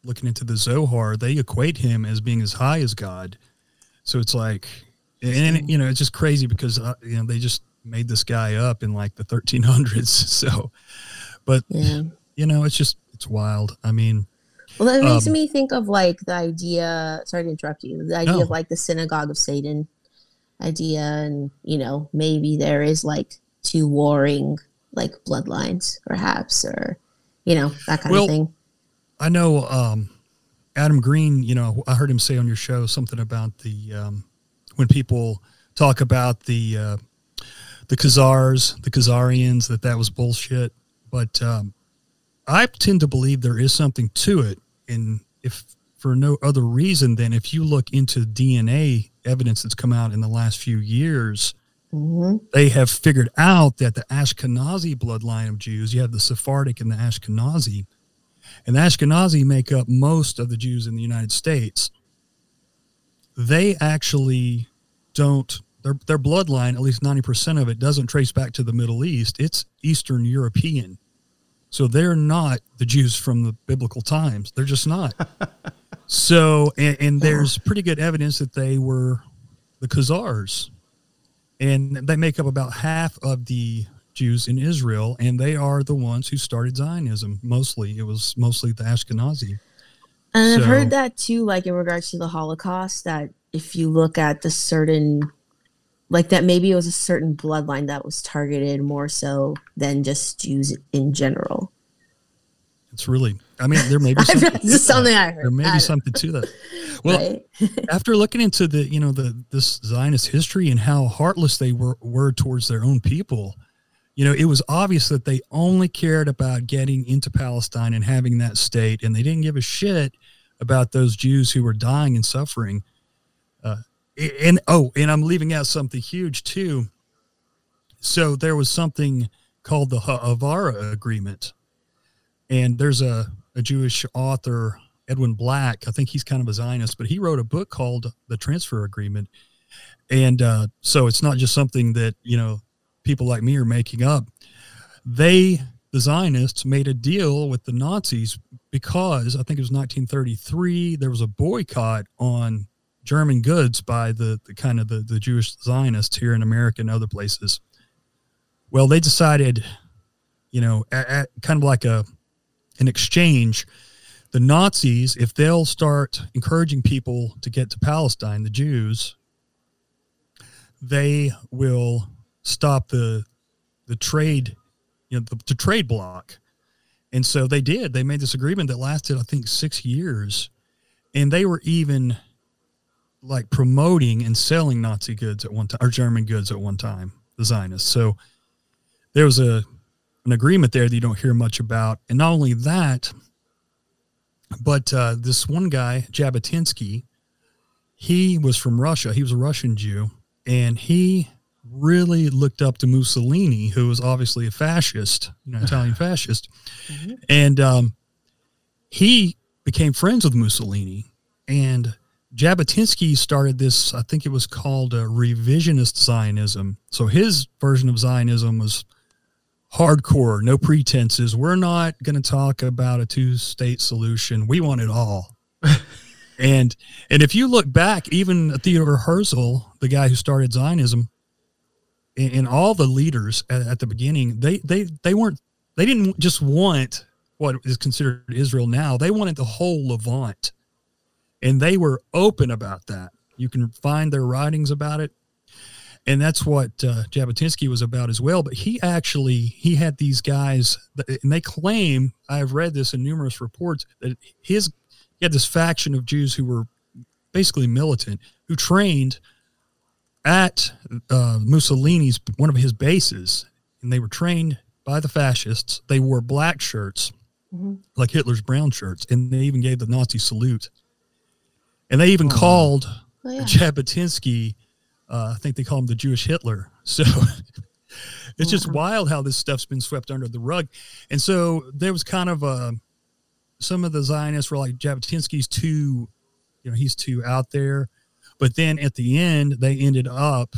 looking into the Zohar, they equate him as being as high as God. So it's like, and you know, it's just crazy because uh, you know they just made this guy up in like the 1300s. So, but Yeah. you know, it's just it's wild. I mean, Well, that makes Um, me think of like the idea. Sorry to interrupt you. The idea No. of like the synagogue of Satan idea, and you know maybe there is like two warring like bloodlines, perhaps, or you know that kind Well, of thing. I know um, Adam Green. You know, I heard him say on your show something about the um, when people talk about the uh, the Khazars, the Khazarians, that that was bullshit. But um, I tend to believe there is something to it, and if for no other reason than if you look into DNA evidence that's come out in the last few years, hmm they have figured out that the Ashkenazi bloodline of Jews, you have the Sephardic and the Ashkenazi, and the Ashkenazi make up most of the Jews in the United States. They actually don't their their bloodline, at least ninety percent of it, doesn't trace back to the Middle East. It's Eastern European. So they're not the Jews from the biblical times. They're just not. so and, and there's pretty good evidence that they were the Khazars and they make up about half of the Jews in Israel, and they are the ones who started Zionism. Mostly, it was mostly the Ashkenazi. And I've heard that too, like in regards to the Holocaust, that if you look at the certain, like that maybe it was a certain bloodline that was targeted more so than just Jews in general. It's really, I mean, there may be something, something I heard. there may be something to that. Well, after looking into the, you know, the this Zionist history and how heartless they were were towards their own people, you know, it was obvious that they only cared about getting into Palestine and having that state, and they didn't give a shit about those Jews who were dying and suffering. Uh, and oh, and I'm leaving out something huge too. So there was something called the Haavara Agreement, and there's a, a Jewish author, Edwin Black. I think he's kind of a Zionist, but he wrote a book called The Transfer Agreement. And uh, so it's not just something that you know people like me are making up. They, the Zionists, made a deal with the Nazis because I think it was 1933. There was a boycott on German goods by the, the kind of the, the Jewish Zionists here in America and other places. Well, they decided, you know, at, at kind of like a an exchange. The Nazis, if they'll start encouraging people to get to Palestine, the Jews, they will stop the the trade, you know, the, the trade block. And so they did. They made this agreement that lasted, I think, six years, and they were even like promoting and selling Nazi goods at one time or German goods at one time. The Zionists. So there was a an agreement there that you don't hear much about, and not only that, but uh, this one guy, Jabotinsky, he was from Russia. He was a Russian Jew, and he really looked up to Mussolini, who was obviously a fascist, you know, Italian fascist, and um, he became friends with Mussolini. And Jabotinsky started this, I think it was called uh, revisionist Zionism. So his version of Zionism was hardcore, no pretenses. We're not going to talk about a two-state solution. We want it all. and and if you look back, even Theodore Herzl, the guy who started Zionism, and, and all the leaders at, at the beginning, they they they weren't they didn't just want what is considered Israel now. They wanted the whole Levant, and they were open about that. You can find their writings about it. and that's what uh, Jabotinsky was about as well. But he actually he had these guys, and they claim I've read this in numerous reports that his he had this faction of Jews who were basically militant who trained at uh, Mussolini's one of his bases, and they were trained by the fascists. They wore black shirts, mm-hmm. like Hitler's brown shirts, and they even gave the Nazi salute. And they even oh. called oh, yeah. Jabotinsky uh, I think they call him the Jewish Hitler. So it's just mm-hmm. wild how this stuff's been swept under the rug. And so there was kind of a, uh, some of the Zionists were like Jabotinsky's too, you know, he's too out there. But then at the end, they ended up,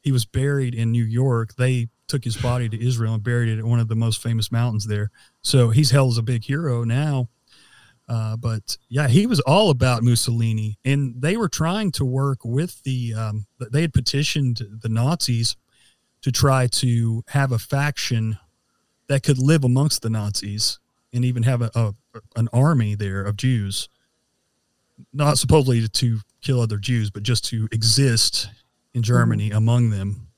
he was buried in New York. They took his body to Israel and buried it at one of the most famous mountains there. So he's held as a big hero now. Uh, but yeah, he was all about Mussolini, and they were trying to work with the. Um, they had petitioned the Nazis to try to have a faction that could live amongst the Nazis and even have a, a an army there of Jews, not supposedly to kill other Jews, but just to exist in Germany mm-hmm. among them.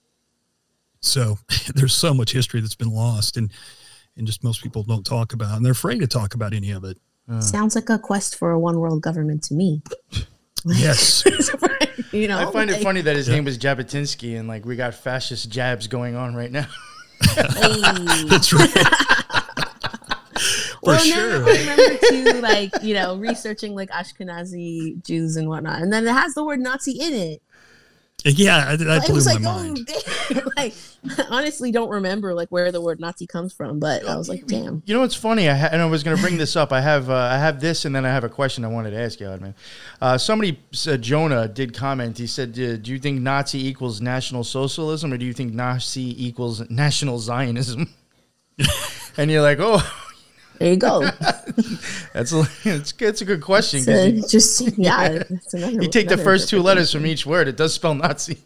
So there's so much history that's been lost, and and just most people don't talk about, and they're afraid to talk about any of it. Uh, Sounds like a quest for a one world government to me. Yes. you know, I find like, it funny that his yeah. name was Jabotinsky and like we got fascist jabs going on right now. That's right. For well, sure. I remember too, like you know, researching like Ashkenazi Jews and whatnot, and then it has the word Nazi in it. Yeah, that blew my like, oh, mind. Oh, like, honestly, don't remember like where the word Nazi comes from, but I was like, damn. You know what's funny? I ha- and I was going to bring this up. I have uh, I have this, and then I have a question I wanted to ask you, man. Uh, somebody, uh, Jonah, did comment. He said, "Do you think Nazi equals National Socialism, or do you think Nazi equals National Zionism?" and you're like, oh. There you go. That's a, it's, it's a good question. you, just yeah, another, you take the first two letters from each word. It does spell Nazi.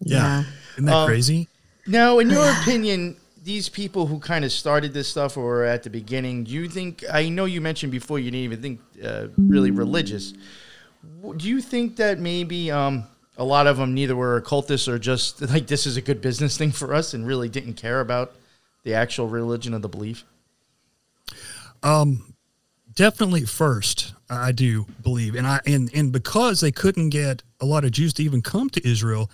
Yeah, yeah. isn't that um, crazy? Now, in your opinion, these people who kind of started this stuff or were at the beginning, do you think? I know you mentioned before you didn't even think uh, really religious. Do you think that maybe um, a lot of them neither were occultists or just like this is a good business thing for us and really didn't care about the actual religion of the belief? Um, definitely first, I do believe, and I and and because they couldn't get a lot of Jews to even come to Israel.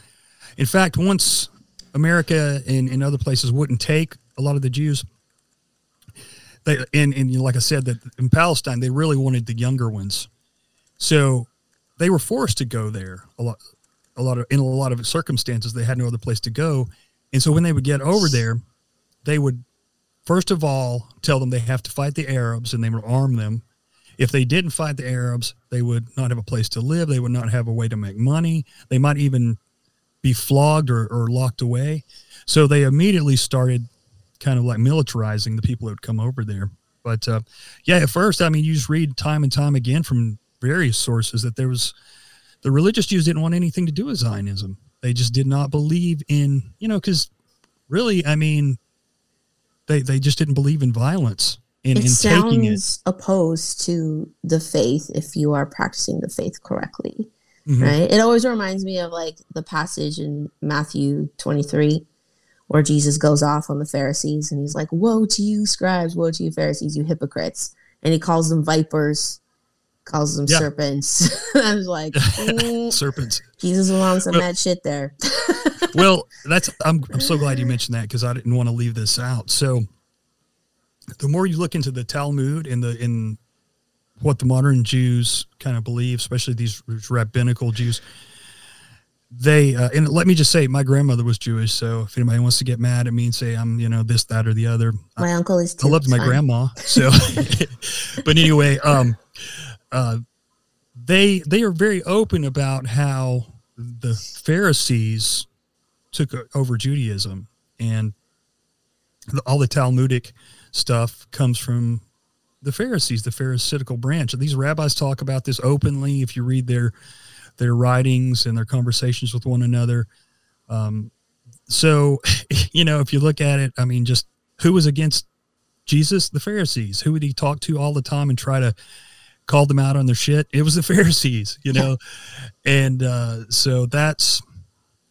In fact, once America and, and other places wouldn't take a lot of the Jews, they and and like I said, that in Palestine they really wanted the younger ones, so they were forced to go there. A lot, a lot of in a lot of circumstances they had no other place to go, and so when they would get over there, they would first of all tell them they have to fight the Arabs and they would arm them. If they didn't fight the Arabs, they would not have a place to live. They would not have a way to make money. They might even be flogged or, or locked away. So they immediately started kind of like militarizing the people that would come over there. But uh, yeah, at first, I mean, you just read time and time again from various sources that there was the religious Jews didn't want anything to do with Zionism. They just did not believe in, you know, because really, I mean, they they just didn't believe in violence in, it in taking it. opposed to the faith if you are practicing the faith correctly. Mm-hmm. Right? It always reminds me of like the passage in Matthew 23 where Jesus goes off on the Pharisees and he's like, Woe to you, scribes, woe to you, Pharisees, you hypocrites. And he calls them vipers, calls them yeah. serpents. I was like, mm, serpents. Jesus was on some well, mad shit there. well, that's I'm I'm so glad you mentioned that because I didn't want to leave this out. So the more you look into the Talmud and the in what the modern Jews kind of believe, especially these rabbinical Jews, they uh, and let me just say, my grandmother was Jewish, so if anybody wants to get mad at me and say I'm you know this, that, or the other, my I, uncle is. Too, I loved my fine. grandma, so. but anyway, um, uh, they they are very open about how the Pharisees took over Judaism, and all the Talmudic stuff comes from the Pharisees, the Pharisaical branch. And these rabbis talk about this openly. If you read their their writings and their conversations with one another, um, so you know, if you look at it, I mean, just who was against Jesus? The Pharisees. Who would he talk to all the time and try to call them out on their shit? It was the Pharisees, you know, and uh, so that's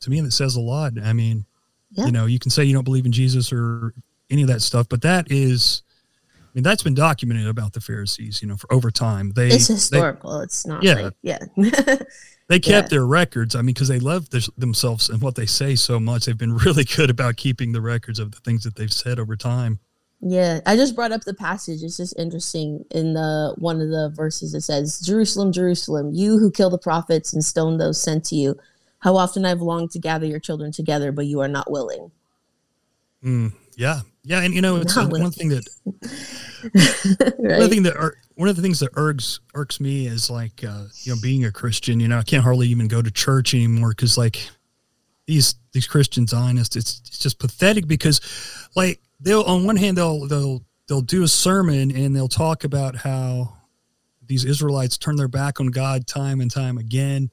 to me that says a lot. I mean, Yeah. you know, you can say you don't believe in Jesus or any of that stuff, but that is, I mean, that's been documented about the Pharisees, you know, for over time. They it's they- historical. it's not Yeah. like yeah. They kept Yeah. their records. I mean, because they love this, themselves and what they say so much. They've been really good about keeping the records of the things that they've said over time. Yeah, I just brought up the passage. It's just interesting. In the one of the verses, it says, "Jerusalem, Jerusalem, you who kill the prophets and stone those sent to you. How often I've longed to gather your children together, but you are not willing." Mm, yeah, yeah, and you know, it's uh, one thing that one of the right? thing that one of the things that irks irks me is like uh, you know being a Christian. You know, I can't hardly even go to church anymore because like these these Christian Zionists, it's it's just pathetic because like they'll on one hand they'll they'll they'll do a sermon and they'll talk about how these Israelites turn their back on God time and time again,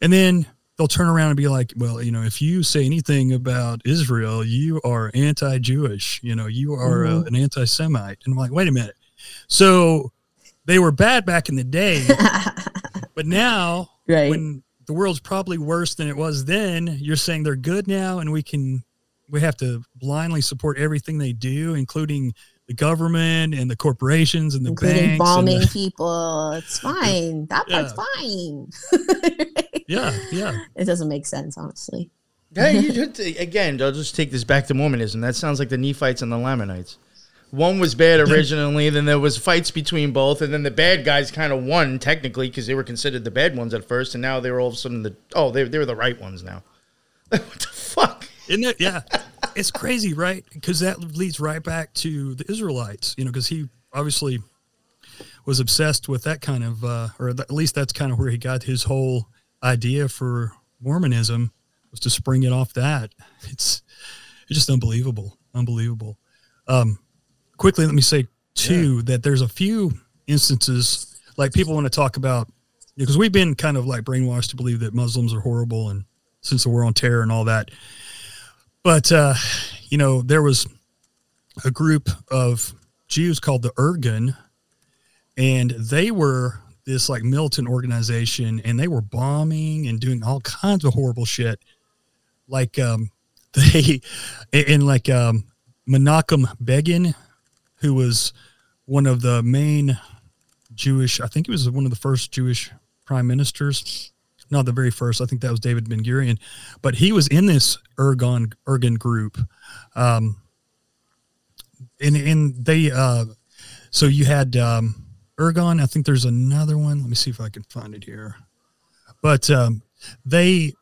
and then they'll turn around and be like, well, you know, if you say anything about Israel, you are anti-Jewish. You know, you are uh, Mhm. an anti-Semite. And I'm like, wait a minute. So they were bad back in the day, but now right. when the world's probably worse than it was then, you're saying they're good now, and we can we have to blindly support everything they do, including the government and the corporations and the Including banks. and bombing the- people. It's fine. That part's fine. yeah, yeah. It doesn't make sense, honestly. Hey, you should again, I'll just take this back to Mormonism. That sounds like the Nephites and the Lamanites. One was bad originally, then there was fights between both, and then the bad guys kind of won technically because they were considered the bad ones at first, and now they were all of a sudden the oh they they were the right ones now. what the fuck? Isn't it? Yeah. it's crazy, right? Because that leads right back to the Israelites, you know, because he obviously was obsessed with that kind of, uh, or at least that's kind of where he got his whole idea for Mormonism was to spring it off that. It's, it's just unbelievable. Unbelievable. Um, quickly, let me say, too, that there's a few instances like people want to talk about, because we've been kind of like brainwashed to believe that Muslims are horrible and since the war on terror and all that. But uh, you know, there was a group of Jews called the Irgun, and they were this like militant organization, and they were bombing and doing all kinds of horrible shit. Like um, they, and like um, Menachem Begin, who was one of the main Jewish, I think he was one of the first Jewish prime ministers not the very first. I think that was David Ben Gurion, but he was in this Irgun Irgun group, um, and and they uh, so you had um, Irgun. I think there's another one. Let me see if I can find it here, but um, they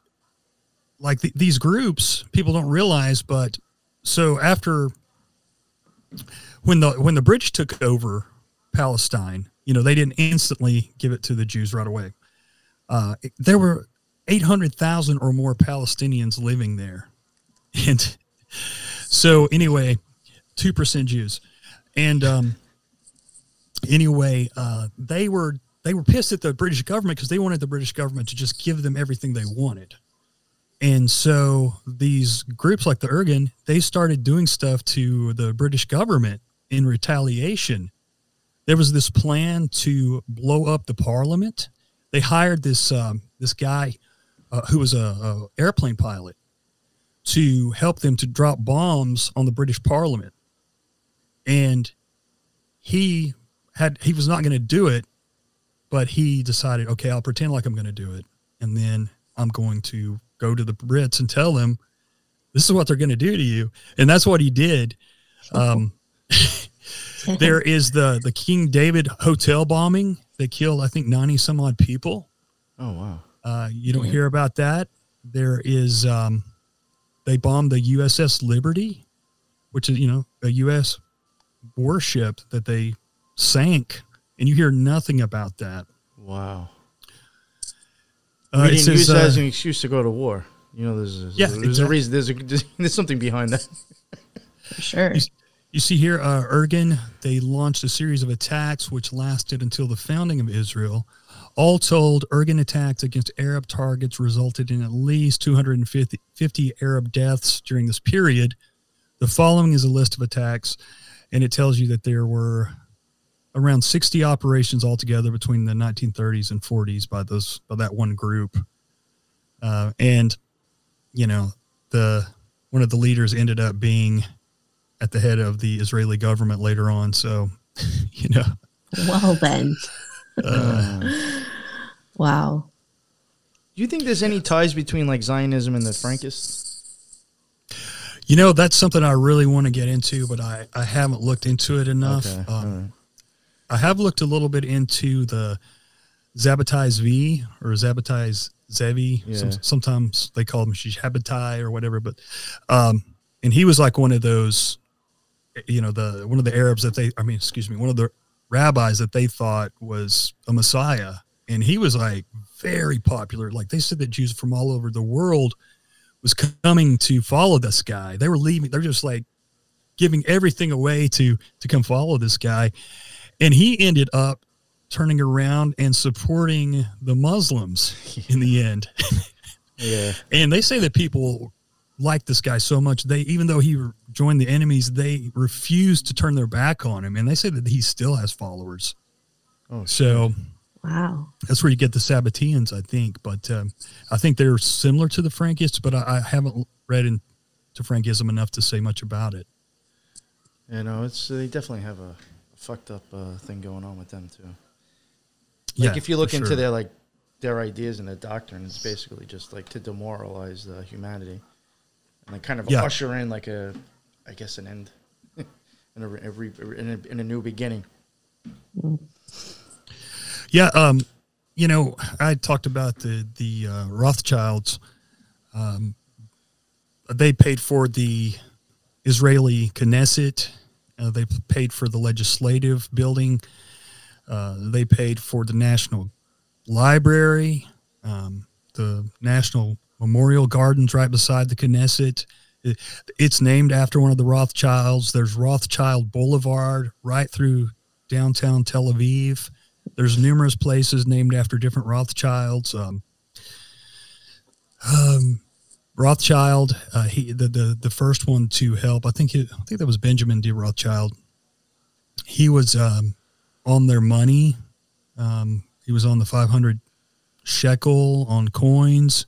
like th- these groups. People don't realize, but so after when the when the British took over Palestine, you know they didn't instantly give it to the Jews right away uh, there were 800,000 or more Palestinians living there. And so, anyway, 2% Jews. And um, anyway, uh, they were they were pissed at the British government because they wanted the British government to just give them everything they wanted. And so these groups like the Irgun, they started doing stuff to the British government in retaliation. There was this plan to blow up the parliament they hired this um, this guy uh, who was a, a, airplane pilot to help them to drop bombs on the British Parliament, and he had he was not going to do it, but he decided, okay, I'll pretend like I'm going to do it, and then I'm going to go to the Brits and tell them this is what they're going to do to you, and that's what he did. Um, there is the the King David hotel bombing that killed I think 90 some odd people. Oh wow. Uh, you don't hear about that. There is um, they bombed the USS Liberty, which is you know a U.S. warship that they sank, and you hear nothing about that. Wow. Uh, we it didn't says, use that as uh, an excuse to go to war. You know, there's, there's, Yeah, there's exactly. a reason. There's a there's something behind that. Sure. You see here, uh, Irgun, they launched a series of attacks which lasted until the founding of Israel. All told, Irgun attacks against Arab targets resulted in at least 250 50 Arab deaths during this period. The following is a list of attacks, and it tells you that there were around 60 operations altogether between the 1930s and 40s by those by that one group. Uh, and you know, the one of the leaders ended up being at the head of the Israeli government later on. So, you know, Well then. wow. Do you think there's any ties between like Zionism and the Frankists? you know, that's something I really want to get into, but I, I haven't looked into it enough. Okay, Um, alright. I have looked a little bit into the Zabbatai Zvi or Zabbatai Zevi. Some, sometimes they call him Shabbatai or whatever, but um, and he was like one of those, you know, the one of the Arabs that they, I mean, excuse me, one of the rabbis that they thought was a Messiah, and he was like very popular. Like they said that Jews from all over the world was coming to follow this guy. They were leaving. They're just like giving everything away to to come follow this guy and he ended up turning around and supporting the Muslims in the end. Yeah. and they say that people like this guy so much they even though he joined the enemies, they refused to turn their back on him, and they say that he still has followers. Oh, So Wow. that's where you get the Sabbateans, I think. But um, I think they're similar to the Frankists, but I, I haven't read into Frankism enough to say much about it. You know, it's they definitely have a fucked up uh, thing going on with them too. Like Yeah, if you look into sure. their like their ideas and their doctrine, it's basically just like to demoralize uh, humanity and like kind of Yeah. usher in like a, I guess, an end in a, a, re- in a in a new beginning. Yeah, um, you know, I talked about the the uh, Rothschilds. Um, they paid for the Israeli Knesset. Uh, they paid for the legislative building. Uh, they paid for the National Library, um, the National Memorial Gardens right beside the Knesset. It- it's named after one of the Rothschilds. There's Rothschild Boulevard right through downtown Tel Aviv. There's numerous places named after different Rothschilds. Um, um, Rothschild, uh, he the, the the first one to help. I think it, I think that was Benjamin D. Rothschild. He was um, on their money. Um, he was on the 500 shekel on coins.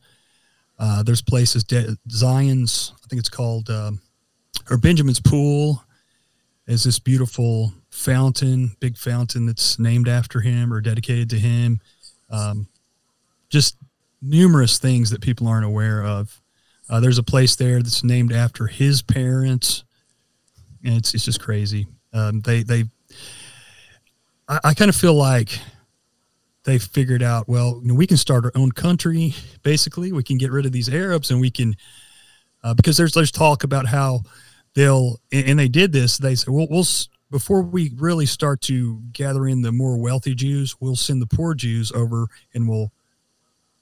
Uh, there's places, De- Zion's, I think it's called, um, or Benjamin's Pool is this beautiful fountain, big fountain that's named after him or dedicated to him. Um, just numerous things that people aren't aware of. Uh, there's a place there that's named after his parents, and it's it's just crazy. Um, they they, I, I kind of feel like they figured out well, you know, we can start our own country. Basically, we can get rid of these Arabs, and we can uh, because there's there's talk about how they'll and, they did this. They said, well, we'll before we really start to gather in the more wealthy Jews, we'll send the poor Jews over and we'll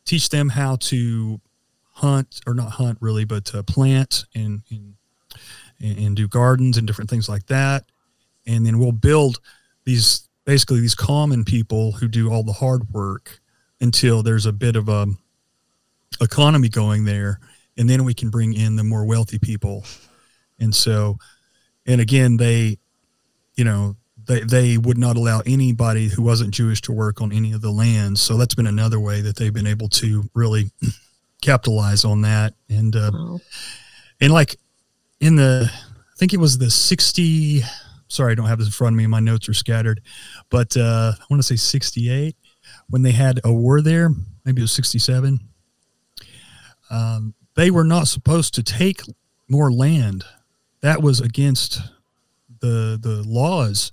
teach them how to hunt or not hunt really, but plant and, and and do gardens and different things like that. And then we'll build these basically these common people who do all the hard work until there's a bit of a economy going there, and then we can bring in the more wealthy people. And so, and again, they, you know, they, they would not allow anybody who wasn't Jewish to work on any of the lands. So that's been another way that they've been able to really capitalize on that. And, uh, Wow. and like in the, I think it was the 60, sorry, I don't have this in front of me. My notes are scattered, but uh, I want to say 68 when they had a war there, maybe it was 67. Um, they were not supposed to take more land. That was against the the laws.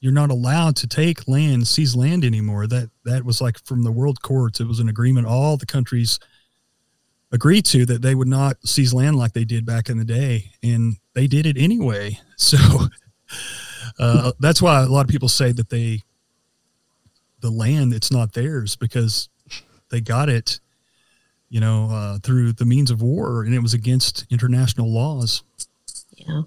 You're not allowed to take land, seize land anymore. That that was like from the world courts. It was an agreement all the countries agreed to that they would not seize land like they did back in the day, and they did it anyway. So uh, that's why a lot of people say that they the land it's not theirs because they got it, you know, uh, through the means of war, and it was against international laws. Yeah.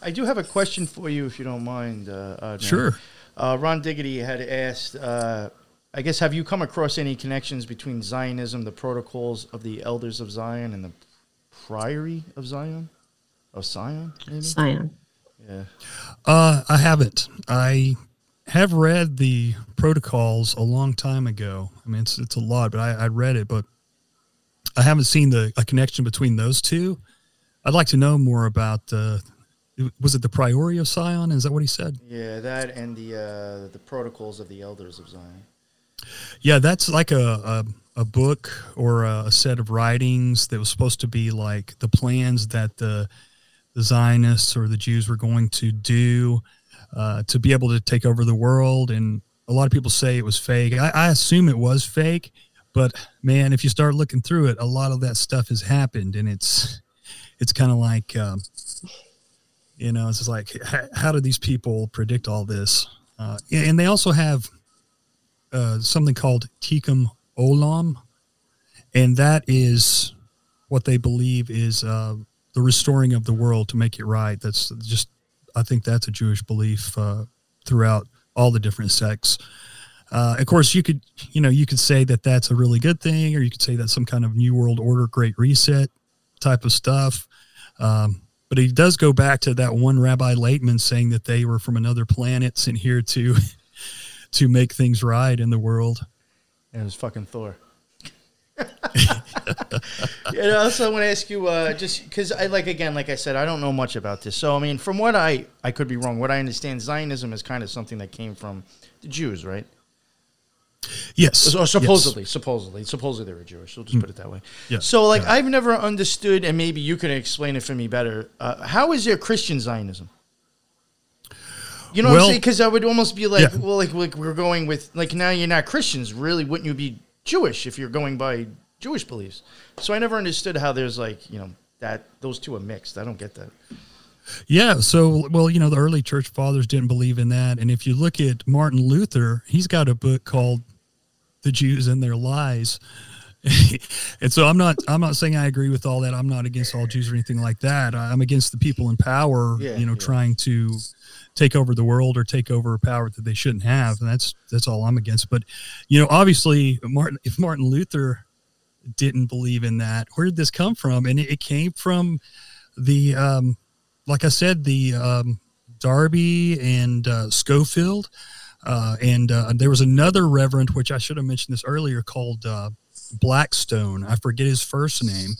I do have a question for you, if you don't mind. Uh, Oddman. Sure. Uh, Ron Diggity had asked, uh, I guess, have you come across any connections between Zionism, the protocols of the elders of Zion, and the priory of Zion? Of Zion, maybe? Zion. Yeah. Uh, I haven't. I have read the protocols a long time ago. I mean, it's it's a lot, but I, I read it. But I haven't seen the a connection between those two. I'd like to know more about. Uh, was it the Priory of Zion? Is that what he said? Yeah, that and the uh, the protocols of the elders of Zion. Yeah, that's like a, a, a book or a, set of writings that was supposed to be like the plans that the the Zionists or the Jews were going to do uh, to be able to take over the world. And a lot of people say it was fake. I, I assume it was fake, but man, if you start looking through it, a lot of that stuff has happened, and it's it's kind of like. Um, you know, it's like, how, how do these people predict all this? Uh, and they also have uh, something called Tikkun Olam, and that is what they believe is uh, the restoring of the world to make it right. That's just, I think that's a Jewish belief uh, throughout all the different sects. Uh, of course, you could, you know, you could say that that's a really good thing, or you could say that's some kind of new world order, great reset type of stuff. Um, but he does go back to that one Rabbi Laitman saying that they were from another planet sent here to to make things right in the world. And it was fucking Thor. and also, I want to ask you, uh, just because I like again, like I said, I don't know much about this. So, I mean, from what I I could be wrong. What I understand, Zionism is kind of something that came from the Jews, right? Yes. Or supposedly, yes. supposedly, supposedly they were Jewish. We'll just mm. put it that way. Yeah. So, like, yeah. I've never understood, and maybe you can explain it for me better. Uh, how is there Christian Zionism? You know well, what I'm saying? Because I would almost be like, yeah. well, like, like we're going with like now you're not Christians. Really, wouldn't you be Jewish if you're going by Jewish beliefs? So I never understood how there's like you know that those two are mixed. I don't get that. Yeah. So, well, you know, the early church fathers didn't believe in that. And if you look at Martin Luther, he's got a book called the Jews and their lies. and so I'm not I'm not saying I agree with all that. I'm not against all Jews or anything like that. I'm against the people in power, yeah, you know, yeah. trying to take over the world or take over power that they shouldn't have. And that's that's all I'm against. But you know, obviously Martin if Martin Luther didn't believe in that, where did this come from? And it, came from the um like I said, the um Darby and uh, Scofield uh, and uh, there was another reverend, which I should have mentioned this earlier, called uh, Blackstone. I forget his first name.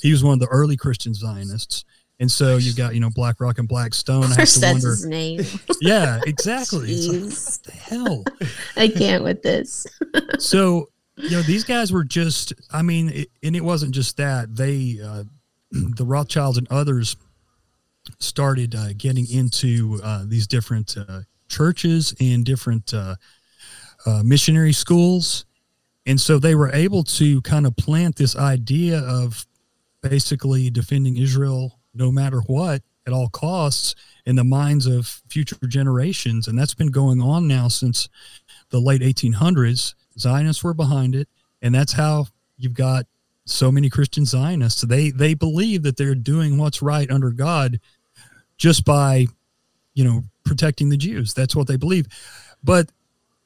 He was one of the early Christian Zionists. And so you've got, you know, Black Rock and Blackstone. I have to wonder. His name. Yeah, exactly. Like, what the hell? I can't with this. so, you know, these guys were just, I mean, it, and it wasn't just that. They, uh, the Rothschilds and others started uh, getting into uh, these different uh, churches and different uh, uh, missionary schools. And so they were able to kind of plant this idea of basically defending Israel no matter what at all costs in the minds of future generations. And that's been going on now since the late 1800s. Zionists were behind it. And that's how you've got so many Christian Zionists. They, they believe that they're doing what's right under God just by, you know, protecting the Jews. That's what they believe. But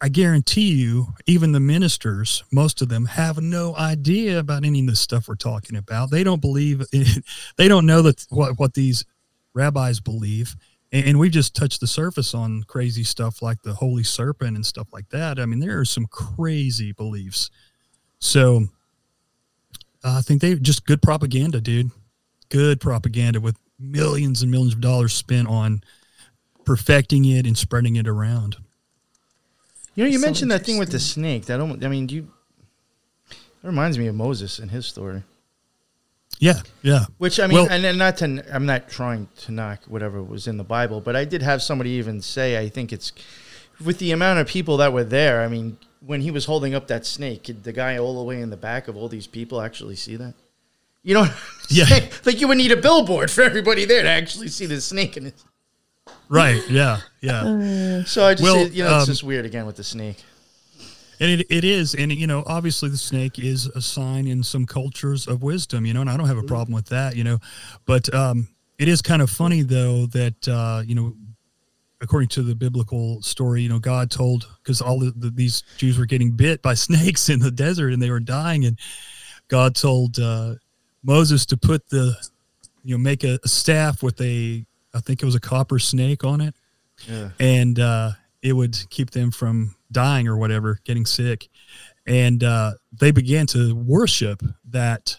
I guarantee you, even the ministers, most of them have no idea about any of this stuff we're talking about. They don't believe, it. they don't know that what, what these rabbis believe. And, we've just touched the surface on crazy stuff like the holy serpent and stuff like that. I mean, there are some crazy beliefs. So uh, I think they just good propaganda, dude. Good propaganda with millions and millions of dollars spent on perfecting it and spreading it around. You know, you so mentioned that thing with the snake. That almost, I mean, you. That reminds me of Moses and his story. Yeah, yeah. Which I mean, well, and, and not to, I'm not trying to knock whatever was in the Bible, but I did have somebody even say, I think it's with the amount of people that were there. I mean, when he was holding up that snake, did the guy all the way in the back of all these people actually see that? You know, yeah. like you would need a billboard for everybody there to actually see the snake in it. Right. Yeah. Yeah. Uh, so I just, well, say, you know, it's um, just weird again with the snake. And it, it is. And, you know, obviously the snake is a sign in some cultures of wisdom, you know, and I don't have a problem with that, you know, but um, it is kind of funny though that, uh, you know, according to the biblical story, you know, God told, because all the, the, these Jews were getting bit by snakes in the desert and they were dying. And God told uh, Moses to put the, you know, make a, a staff with a I think it was a copper snake on it, yeah. and uh, it would keep them from dying or whatever, getting sick. And uh, they began to worship that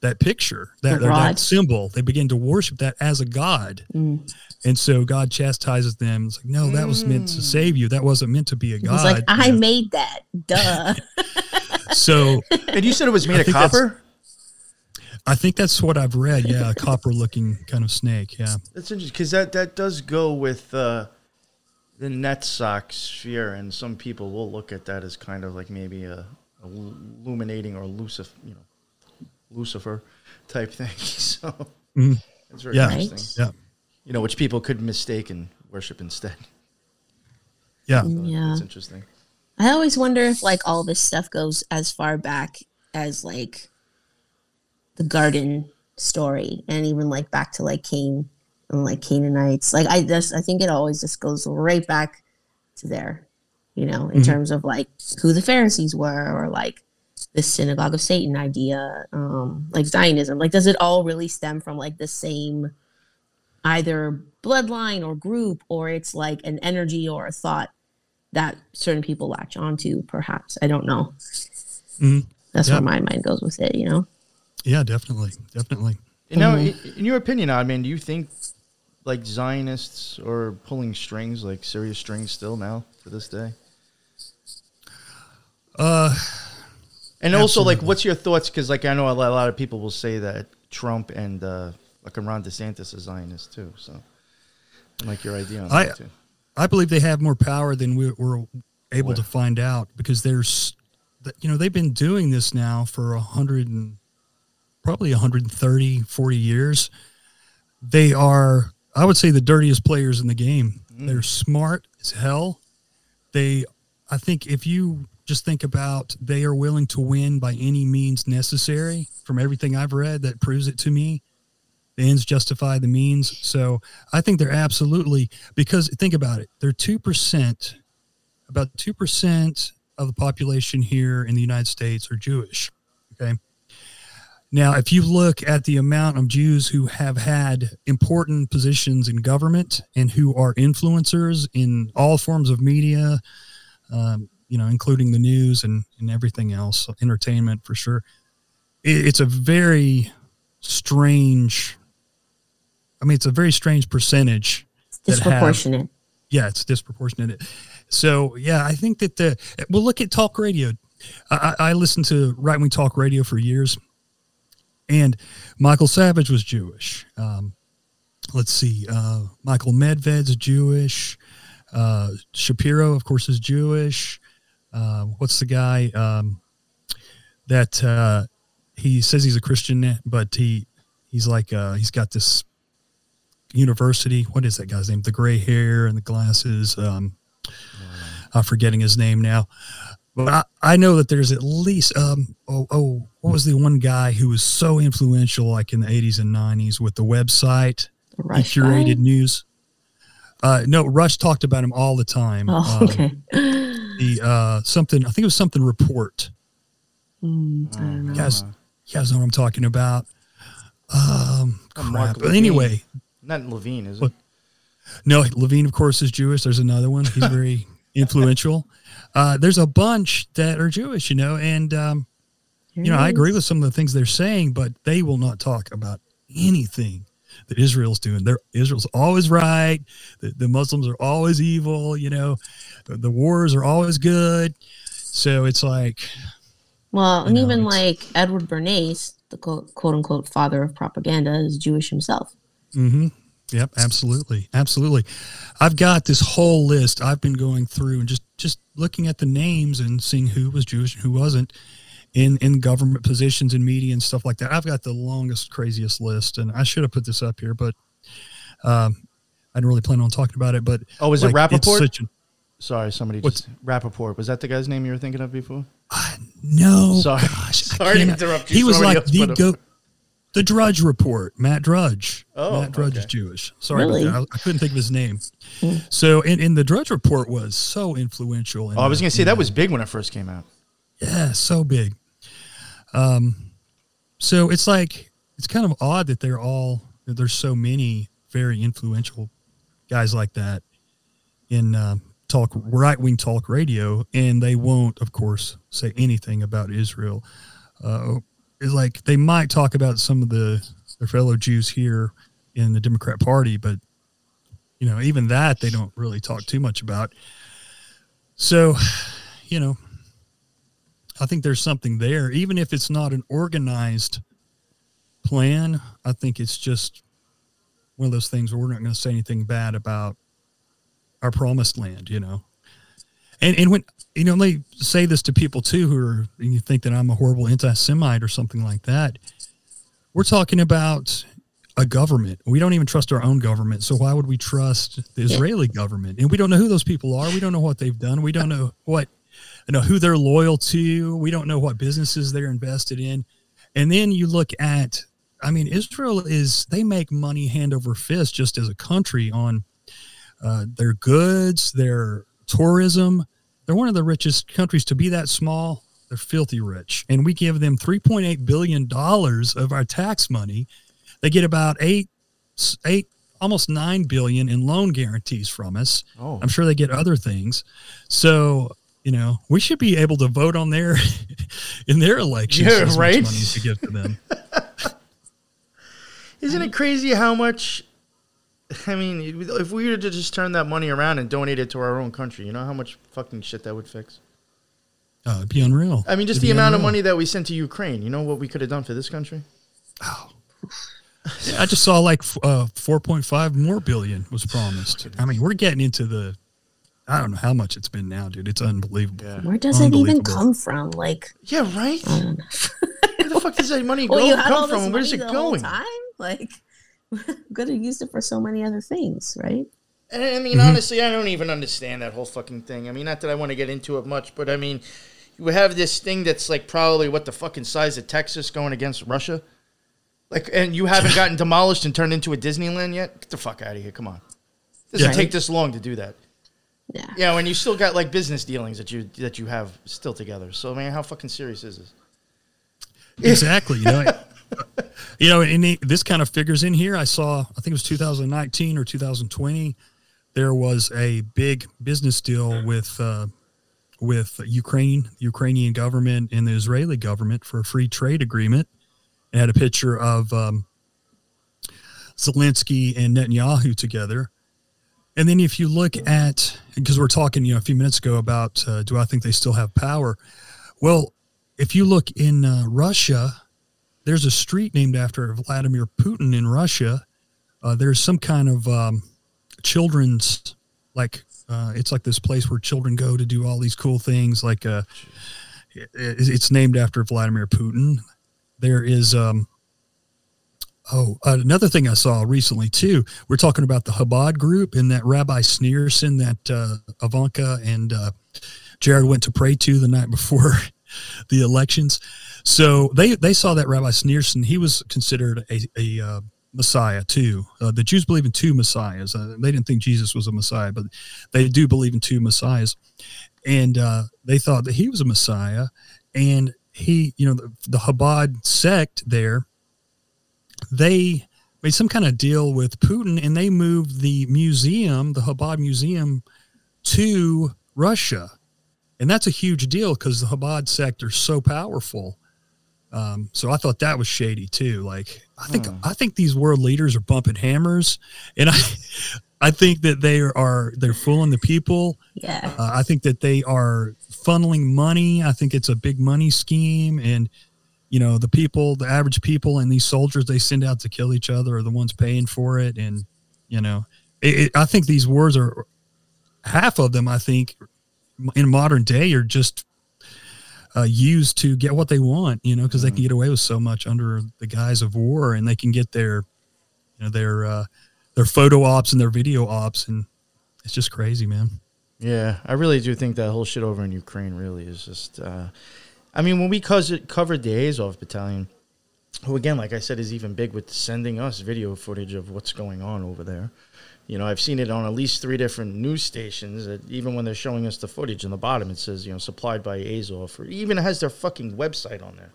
that picture, that, The that symbol. They begin to worship that as a god. Mm. And so God chastises them. It's like, no, that was meant to save you. That wasn't meant to be a god. He's like, you I know? made that. Duh. so And you said it was made of think that's- copper. I think that's what I've read. Yeah, a copper looking kind of snake. Yeah. That's interesting because that that does go with uh, the Netzach sphere, and some people will look at that as kind of like maybe a, a illuminating or Lucifer, you know, Lucifer type thing. So Mhm. it's very Yeah. Right. interesting. Yeah. You know, which people could mistake and worship instead. Yeah. yeah. That's interesting. I always wonder if like all this stuff goes as far back as like the garden story and even like back to like Cain and like Canaanites. Like I just I think it always just goes right back to there, you know, in Mhm. terms of like who the Pharisees were or like the synagogue of Satan idea, um, like Zionism. Like does it all really stem from like the same either bloodline or group or it's like an energy or a thought that certain people latch onto perhaps i don't know Mhm. that's Yeah. where my mind goes with it you know Yeah, definitely. Definitely. You know, Mm-hmm. in your opinion, I mean, do you think like Zionists are pulling strings, like serious strings, still now to this day? Uh, And also, like, what's your thoughts? Because, like, I know a lot, a lot of people will say that Trump and uh, like Ron DeSantis is Zionist too. So, I like your idea on I- that too. I believe they have more power than we were able Well. to find out because there's, you know, they've been doing this now for a hundred and probably 130, 40 years. They are, I would say, the dirtiest players in the game. Mm. They're smart as hell. They, I think, if you just think about, they are willing to win by any means necessary. From everything I've read, that proves it to me. The ends justify the means. So I think they're absolutely because think about it. They're two percent, about two percent of the population here in the United States are Jewish. Okay. Now, if you look at the amount of Jews who have had important positions in government and who are influencers in all forms of media, um, you know, including the news and, and everything else, entertainment for sure, it, it's a very strange. I mean, it's a very strange percentage. have- disproportionate yeah, it's disproportionate. So yeah, I think that the well, look at talk radio. I, I I listened to right wing talk radio for years, and Michael Savage was Jewish. Um, let's see, uh, Michael Medved's Jewish. Uh, Shapiro, of course, is Jewish. Uh, what's the guy um, that uh, he says he's a Christian, but he he's like uh, he's got this university. What is that guy's name? The gray hair and the glasses. Um, I'm forgetting his name now, but I, I know that there's at least um oh oh what was the one guy who was so influential like in the 80s and 90s with the website The Rush curated guy? news. Uh, no, Rush talked about him all the time. oh Um, okay the uh, something I think it was something report. I don't know. You guys, you guys know what I'm talking about. Um, crap. But anyway, Not Levine, is it? What? No, Levine, of course, is Jewish. There's another one. He's very influential. Uh, there's a bunch that are Jewish, you know, and um, you know, I agree with some of the things they're saying, but they will not talk about anything that Israel's doing. They're Israel's always right. The, the Muslims are always evil. You know, the, the wars are always good. So it's like, well and know, even like edward bernays the quote, quote unquote father of propaganda is jewish himself hmm Yep, absolutely, absolutely. I've got this whole list. I've been going through and just just looking at the names and seeing who was Jewish and who wasn't in in government positions in media and stuff like that. I've got the longest, craziest list, and I should have put this up here, but um, I didn't really plan on talking about it. But Oh, was it Rappaport? Sorry, somebody just Rappaport. Was that the guy's name you were thinking of before? no, Sorry. gosh, Sorry to interrupt you. He was like the go. The Drudge Report, Matt Drudge. Oh, Matt Drudge is. Jewish. Sorry Really? about that. I, I couldn't think of his name. So, in, in the Drudge Report was so influential. in Oh, I was going to say in that was big when it first came out. yeah, so big. Um, so it's like it's kind of odd that they're all that there's so many very influential guys like that in uh, talk right wing talk radio, and they won't, of course, say anything about Israel. Uh, is like they might talk about some of the their fellow Jews here in the Democrat Party, but you know, even that they don't really talk too much about. So, you know, I think there's something there, even if it's not an organized plan. I think it's just one of those things where we're not going to say anything bad about our promised land, you know. And and when you know they say this to people too who are you think that I'm a horrible anti-Semite or something like that. We're talking about a government. We don't even trust our own government. So why would we trust the Israeli government? And we don't know who those people are. We don't know what they've done. We don't know what you know who they're loyal to. We don't know what businesses they're invested in. And then you look at I mean Israel is they make money hand over fist just as a country on uh, their goods, their tourism. They're one of the richest countries to be that small. They're filthy rich. And we give them $3.8 billion of our tax money. They get about eight, eight, almost nine billion in loan guarantees from us. Oh. I'm sure they get other things. So, you know, we should be able to vote on their in their elections Yeah, right? money to give to them. Isn't it crazy how much? I mean, if we were to just turn that money around and donate it to our own country, you know how much fucking shit that would fix. Uh, it'd be unreal. I mean, just It'd the be amount of money that we sent to Ukraine. You know what we could have done for this country? I just saw like uh, 4.5 more billion was promised. I mean, we're getting into the, I don't know how much it's been now, dude. It's unbelievable. Yeah. Where does it even come from? Like, Yeah, right. I don't know. Where the fuck does that money go, well, you come from? Where's it going? time. Like, could have used it for so many other things, right? I mean, Mm-hmm. honestly, I don't even understand that whole fucking thing. I mean, not that I want to get into it much, but I mean, you have this thing that's like probably what the fucking size of Texas going against Russia. Like, and you haven't gotten demolished and turned into a Disneyland yet? Get the fuck out of here! Come on, it doesn't Yeah. take this long to do that. Yeah. Yeah, when you still got like business dealings that you that you have still together. So, man, how fucking serious is this? Exactly. You know, you know, and the- this kind of figures in here. I saw, I think it was 2019 or 2020. There was a big business deal with uh, with Ukraine, Ukrainian government, and the Israeli government for a free trade agreement. It had a picture of um, Zelensky and Netanyahu together. And then if you look at, because we're talking, you know, a few minutes ago about uh, do I think they still have power? Well, if you look in uh, Russia, there's a street named after Vladimir Putin in Russia. Uh, there's some kind of um, children's, like, uh, it's like this place where children go to do all these cool things. Like, uh, it- it's named after Vladimir Putin. There is, um, oh, another thing I saw recently too. We're talking about the Chabad group and that Rabbi Schneerson that uh, Ivanka and uh, Jared went to pray to the night before the elections. So they they saw that Rabbi Schneerson. He was considered a, a uh, Messiah too. Uh, the Jews believe in two messiahs. Uh, they didn't think Jesus was a Messiah, but they do believe in two messiahs, and uh, they thought that he was a Messiah. And he, you know, the, the Chabad sect there, they made some kind of deal with Putin, and they moved the museum, the Chabad museum, to Russia and that's a huge deal because the Chabad sector is so powerful. Um, so I thought that was shady too. Like I think I think these world leaders are bumping hammers, and I I think that they are they're fooling the people. Yeah. Uh, I think that they are funneling money. I think it's a big money scheme, and you know the people, the average people, and these soldiers they send out to kill each other are the ones paying for it. And you know, it, it, I think these wars are half of them. I think in modern day are just uh, used to get what they want. You know, because they can get away with so much under the guise of war, and they can get their you know their uh, their photo ops and their video ops, and it's just crazy, man. Yeah, I really do think that whole shit over in Ukraine really is just. Uh, I mean, when we cause covered the Azov battalion, who again, like I said, is even big with sending us video footage of what's going on over there. You know, I've seen it on at least three different news stations. That even when they're showing us the footage, in the bottom it says, you know, supplied by Azov, or even has their fucking website on there.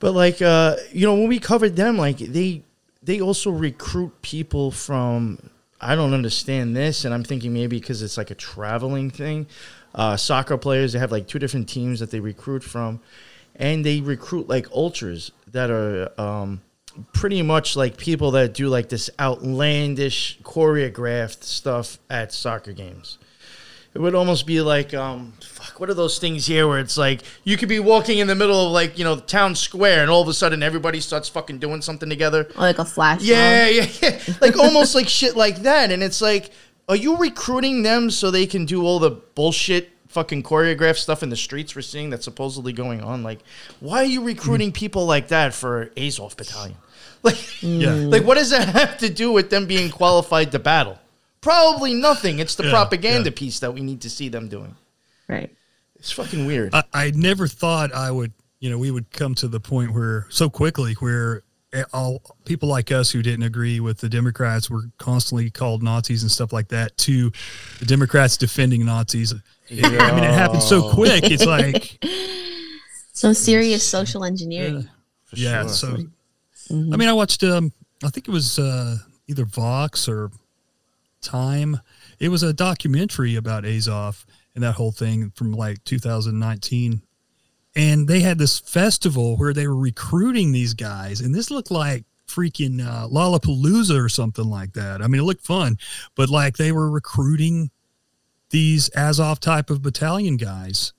But like, uh, you know, when we covered them, like they they also recruit people from. I don't understand this, and I'm thinking maybe because it's like a traveling thing. Uh, soccer players, they have like two different teams that they recruit from, and they recruit like ultras that are um, pretty much like people that do like this outlandish choreographed stuff at soccer games. It would almost be like, um, fuck, what are those things here where it's like you could be walking in the middle of like, you know, the town square and all of a sudden everybody starts fucking doing something together? Or like a flash. Yeah, yeah, yeah. Like almost like shit like that. And it's like, are you recruiting them so they can do all the bullshit fucking choreographed stuff in the streets we're seeing that's supposedly going on? Like, why are you recruiting mm. people like that for Azov Battalion? Like, Yeah. like what does that have to do with them being qualified to battle? Probably nothing. It's the Yeah, propaganda yeah. piece that we need to see them doing. Right. It's fucking weird. I, I never thought I would, you know, we would come to the point where so quickly where all people like us who didn't agree with the Democrats were constantly called Nazis and stuff like that to the Democrats defending Nazis. It- I mean, it happened so quick. It's like, Some serious social engineering. For yeah. sure. So, I mean, I watched, um, I think it was uh, either Vox or Time. It was a documentary about Azov and that whole thing from like 2019. And they had this festival where they were recruiting these guys, and this looked like freaking uh, Lollapalooza or something like that. I mean, it looked fun, but like they were recruiting these Azov type of battalion guys,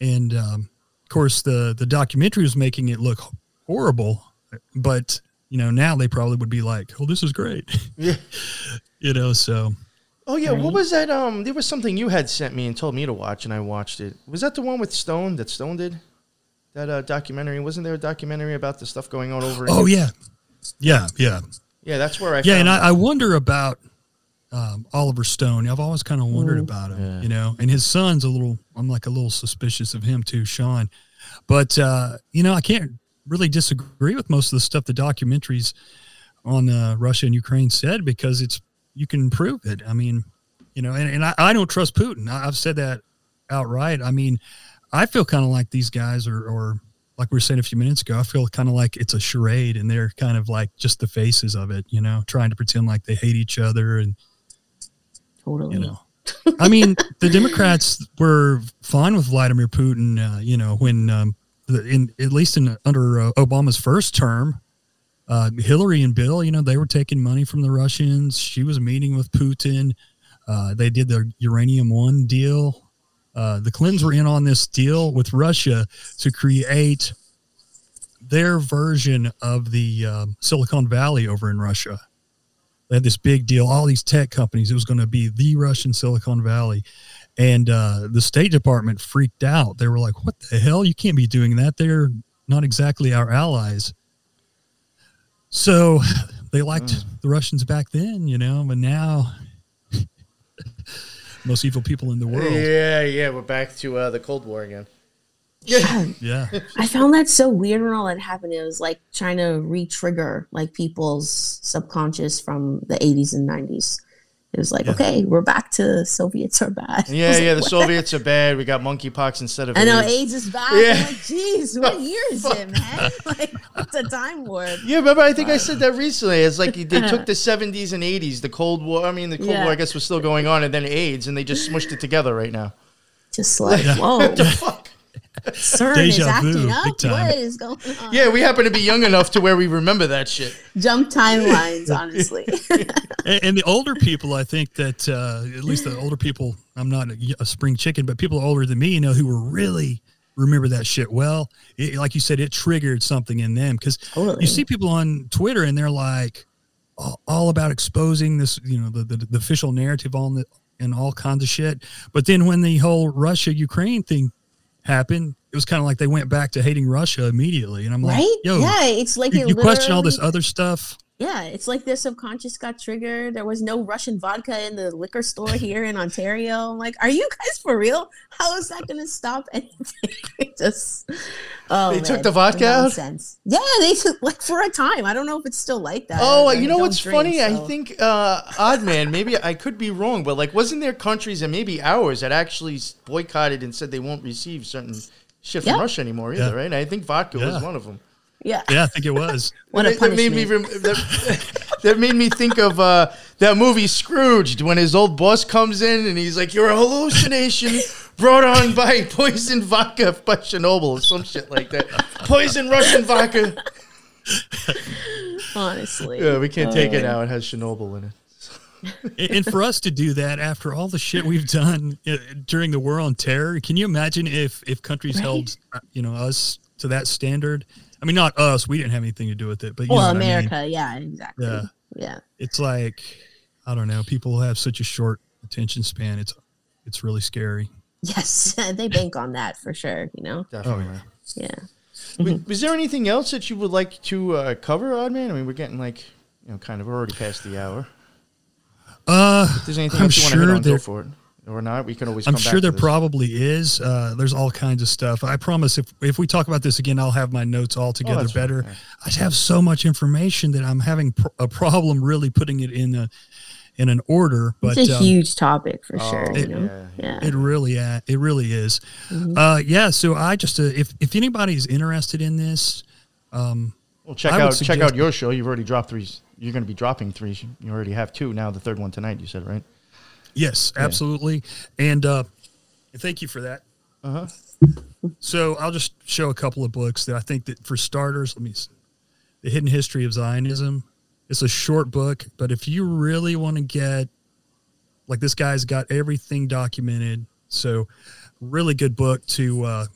and um, of course the the documentary was making it look horrible, but you know now they probably would be like, "Oh, this is great," Yeah. you know. So Oh yeah, what was that? Um, there was something you had sent me and told me to watch, and I watched it. Was that the one with Stone that Stone did? That uh, documentary wasn't there a documentary about the stuff going on over? in oh yeah, yeah, yeah. yeah. That's where I. Yeah, and. I, I wonder about um, Oliver Stone. I've always kind of wondered about him, Yeah. you know. And his son's a little. I'm like a little suspicious of him too, Sean. But uh, you know, I can't really disagree with most of the stuff the documentaries on uh, Russia and Ukraine said because it's you can prove it. I mean, you know, and, and I, I don't trust Putin. I, I've said that outright. I mean, I feel kind of like these guys are, or like we were saying a few minutes ago, I feel kind of like it's a charade and they're kind of like just the faces of it, you know, trying to pretend like they hate each other and, Totally. you know. I mean, the Democrats were fine with Vladimir Putin, uh, you know, when, um, the, in at least in under uh, Obama's first term, uh, Hillary and Bill, you know, they were taking money from the Russians. She was meeting with Putin. Uh, they did the uranium one deal. Uh, the Clintons were in on this deal with Russia to create their version of the um, Silicon Valley over in Russia. They had this big deal, all these tech companies. It was going to be the Russian Silicon Valley. And uh, the State Department freaked out. They were like, what the hell? You can't be doing that. They're not exactly our allies. So they liked the Russians back then, you know, but now most evil people in the world. Yeah, yeah. We're back to uh, the Cold War again. Yeah. I found that so weird when all that happened. It was like trying to re-trigger like people's subconscious from the 80s and 90s. It was like, Yeah. okay, we're back to Soviets are bad. Yeah, yeah. like, The what Soviets are bad. We got monkeypox instead of. I know AIDS. AIDS is bad. Yeah. I'm like, geez, what year is it, man? Like, it's a time warp. Yeah, remember I think I said that recently. It's like they took the seventies and eighties, the Cold War. I mean, the Cold Yeah. War, I guess, was still going on, and then AIDS, and they just smushed it together right now. Just like, whoa, what the Fuck. CERN Deja vu, acting big up. What is going on? Yeah, we happen to be young enough to where we remember that shit. Jump timelines, honestly. and, and the older people, I think that uh, at least the older people, I'm not a, a spring chicken, but people older than me, you know, who were really remember that shit well. It, like you said, it triggered something in them because Totally. you see people on Twitter and they're like all, all about exposing this, you know, the, the, the official narrative on the and all kinds of shit. But then when the whole Russia Ukraine thing happened, it was kind of like they went back to hating Russia immediately. And I'm like, right? yo, yeah, it's like you question all this other stuff. Yeah, it's like their subconscious got triggered. There was no Russian vodka in the liquor store here in Ontario. I'm like, are you guys for real? How is that going to stop anything? Just oh, They took the vodka out? nonsense. Yeah, they took like for a time. I don't know if it's still like that. Oh, you know what's drink, funny? I think uh, Odd Man. Maybe I could be wrong, but like, wasn't there countries and maybe ours that actually boycotted and said they won't receive certain shit from Yeah. Russia anymore either, Yeah. right? I think vodka was one of them. Yeah. Yeah, I think it was. What a that, that made punishment. me rem- that, that made me think of uh, that movie Scrooged when his old boss comes in and he's like, "You're a hallucination. brought on by poison vodka by Chernobyl or some shit like that. Poison Russian vodka. Honestly. Yeah, we can't take it Uh, now. It has Chernobyl in it. and and for us to do that after all the shit we've done uh, during the war on terror, can you imagine if if countries Right. held you know us to that standard? I mean, not us. We didn't have anything to do with it, but you Well, know what I mean. America, yeah, exactly. Yeah. Yeah. It's like I don't know. People have such a short attention span. It's it's really scary. Yes, they bank on that for sure. You know. Definitely. yeah. Yeah. Was, was there anything else that you would like to uh, cover, Oddman? I mean, we're getting like, you know, kind of already past the hour. Uh, If there's anything I'm else you want to sure hit on, go there- for it. Or not, we can always I'm come sure back there to this. probably is. Uh, there's all kinds of stuff. I promise if if we talk about this again, I'll have my notes all together Oh, better. yeah. I have so much information that I'm having pr- a problem really putting it in a in an order. But it's a um, huge topic for Oh, sure. You know. yeah, Yeah. It really, uh, it really is. Mm-hmm. Uh, yeah. So I just, uh, if if anybody's interested in this, um, Well, check I out check out your show. You've already dropped three. You're going to be dropping three. You already have two now. The third one tonight. You said right? Yes, absolutely, and uh, thank you for that. Uh huh. So I'll just show a couple of books that I think that for starters, let me, s- the Hidden History of Zionism. It's a short book, but if you really want to get, like this guy's got everything documented, so really good book to uh,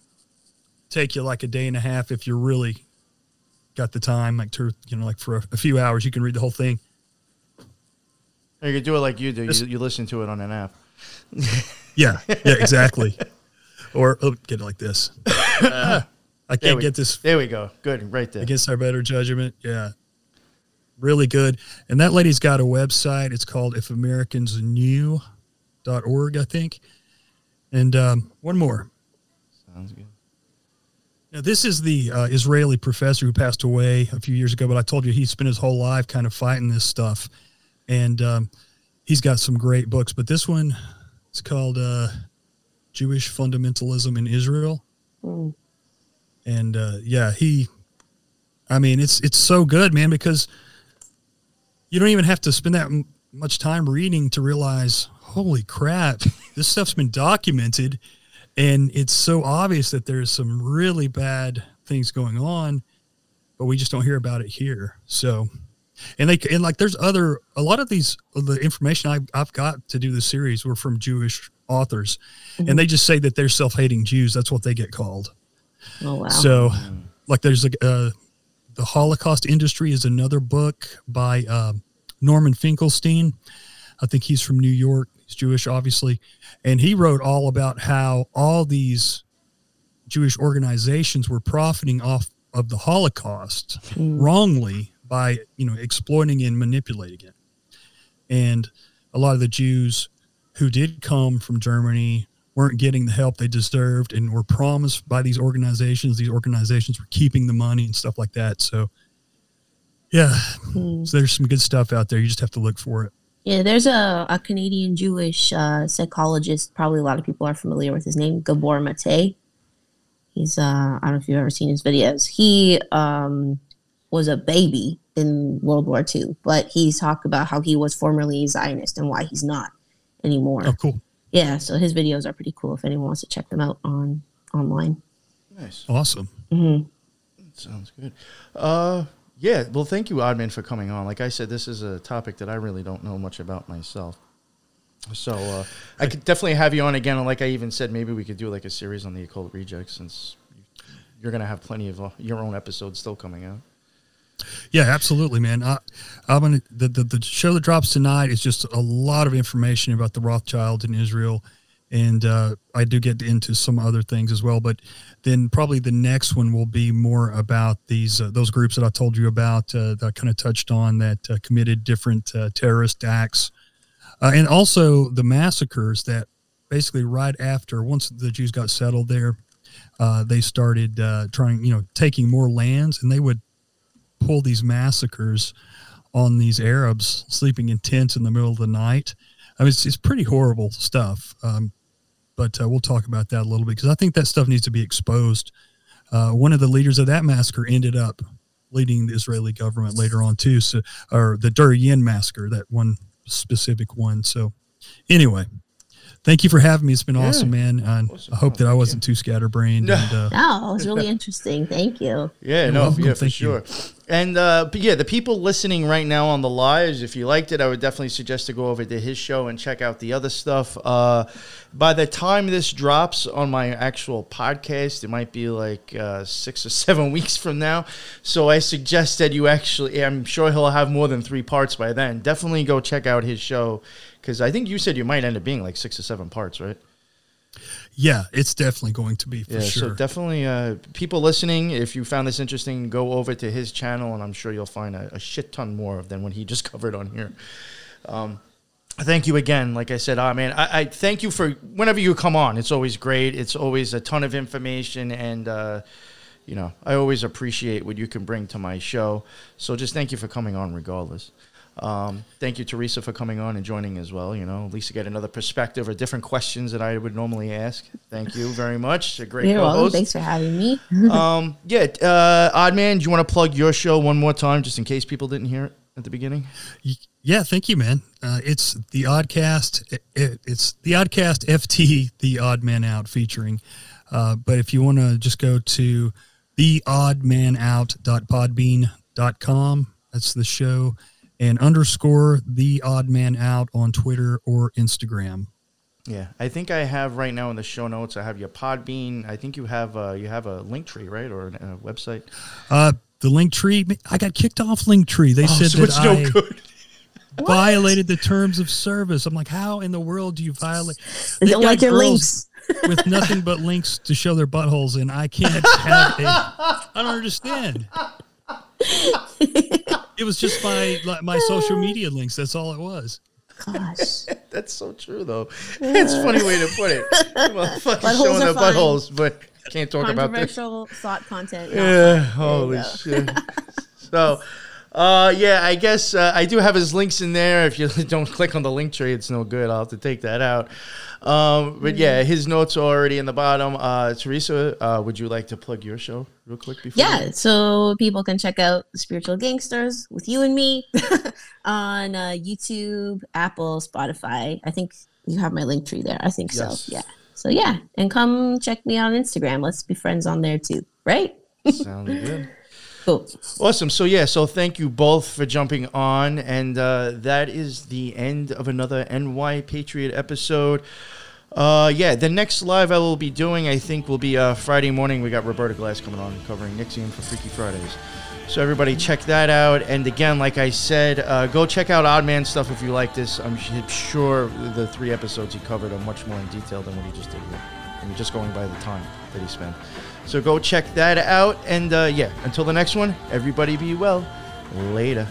take you like a day and a half if you really got the time, like to you know, like for a, a few hours, you can read the whole thing. You could do it like you do. You, you listen to it on an app. Yeah, yeah, exactly. or oh, get it like this. I can't we, get this There we go. Good. Right there. against our better judgment. Yeah. Really good. And that lady's got a website. It's called ifamericansknew.org, I think. And um, one more. Sounds good. Now, this is the uh, Israeli professor who passed away a few years ago, but I told you he spent his whole life kind of fighting this stuff. And um, he's got some great books, but this one is called uh, Jewish Fundamentalism in Israel. Mm. And uh, yeah, he, I mean, it's it's so good, man, because you don't even have to spend that m- much time reading to realize, holy crap, this stuff's been documented, and it's so obvious that there's some really bad things going on, but we just don't hear about it here. So, and they and like there's other a lot of these the information I've, I've got to do the series were from Jewish authors, and they just say that they're self-hating Jews. That's what they get called. Oh wow. So, like, there's a uh, the Holocaust industry is another book by um Norman Finkelstein. I think he's from New York. He's Jewish, obviously, and he wrote all about how all these Jewish organizations were profiting off of the Holocaust wrongly by you know exploiting and manipulating it. And a lot of the Jews who did come from Germany weren't getting the help they deserved and were promised by these organizations. These organizations were keeping the money and stuff like that. So, yeah, Mm. so there's some good stuff out there. You just have to look for it. Yeah, there's a, a Canadian Jewish uh, psychologist. Probably a lot of people are familiar with his name, Gabor Mate. He's uh, I don't know if you've ever seen his videos. He um, was a baby in World War II, but he's talked about how he was formerly a Zionist and why he's not anymore. Oh, cool. Yeah, so his videos are pretty cool if anyone wants to check them out on online. Nice. Awesome. hmm Sounds good. Uh, yeah. Well, thank you, Oddman, for coming on. Like I said, this is a topic that I really don't know much about myself. So uh, I could definitely have you on again. And like I even said, maybe we could do like a series on the occult rejects since you're gonna have plenty of uh, your own episodes still coming out. Yeah, absolutely, man. I, I'm gonna the, the the show that drops tonight is just a lot of information about the Rothschilds in Israel, and uh, I do get into some other things as well. But then probably the next one will be more about these uh, those groups that I told you about uh, that I kind of touched on that uh, committed different uh, terrorist acts, uh, and also the massacres that basically right after once the Jews got settled there, they started trying you know taking more lands, and they would pull these massacres on these Arabs sleeping in tents in the middle of the night. I mean, it's, it's pretty horrible stuff. Um, but uh, we'll talk about that a little bit because I think that stuff needs to be exposed. Uh, one of the leaders of that massacre ended up leading the Israeli government later on too. So, or the Deir Yassin massacre, that one specific one. So, anyway, Thank you for having me. It's been awesome, man. And Awesome. I hope that I wasn't too scatterbrained. No. And, uh, No, it was really interesting. Thank you. Yeah, You're no, welcome. yeah, for Thank you. sure. And uh, but yeah, the people listening right now on the lives, if you liked it, I would definitely suggest to go over to his show and check out the other stuff. Uh, by the time this drops on my actual podcast, it might be like uh, six or seven weeks from now. So I suggest that you actually, I'm sure he'll have more than three parts by then. Definitely go check out his show because I think you said you might end up being like six or seven parts, right? yeah, it's definitely going to be for Yeah, sure. so definitely, uh, people listening, if you found this interesting, go over to his channel, and I'm sure you'll find a, a shit ton more than what he just covered on here. Um, thank you again. Like I said, ah, man, I, I thank you for whenever you come on. It's always great. It's always a ton of information, and uh, you know, I always appreciate what you can bring to my show. So just thank you for coming on, regardless. Um, thank you, Teresa, for coming on and joining as well. You know, at least to get another perspective or different questions that I would normally ask. Thank you very much. A great You're co-host. Thanks for having me. um, yeah, uh, Odd Man, do you want to plug your show one more time, just in case people didn't hear it at the beginning? Yeah, thank you, man. Uh, it's the Oddcast. It, it, it's the Oddcast FT, the Odd Man Out featuring. Uh, but if you want to just go to the theoddmanout.podbean.com, that's the show, and underscore the Odd Man Out on Twitter or Instagram. Yeah, I think I have right now in the show notes. I have your Podbean. I think you have uh, you have a link tree, right, or a website. Uh, the link tree, I got kicked off link tree. They said that I violated the terms of service. I'm like, how in the world do you violate? They got like your girls links. with nothing but links to show their buttholes and I can't have a. I don't understand. It was just my like, my social media links. That's all it was. Gosh. That's so true, though. It's a funny way to put it. Well, fucking Buttholes showing are the fine. buttholes, but can't talk about this. Controversial thought content. not Yeah, fun. holy There you go. shit. so, uh, yeah, I guess uh, I do have his links in there. If you don't click on the link tree, it's no good. I'll have to take that out. Um, but yeah, his notes are already in the bottom. Uh, Teresa, uh, would you like to plug your show real quick before? Yeah, so people can check out Spiritual Gangsters with you and me on uh, YouTube, Apple, Spotify. I think you have my link tree there. I think Yes. so. Yeah. So yeah, and come check me out on Instagram. Let's be friends on there too. Right? Sounds good. Cool. Awesome. So yeah, so thank you both for jumping on, and uh, that is the end of another NY Patriot episode. Uh, yeah, the next live I will be doing, I think, will be uh, Friday morning. We got Roberta Glass coming on covering Nixium for Freaky Fridays. So everybody check that out. And again, like I said, uh, go check out Odd Man stuff if you like this. I'm sure the three episodes he covered are much more in detail than what he just did here. I mean, just going by the time that he spent. So go check that out. And uh, yeah, until the next one, everybody be well. Later.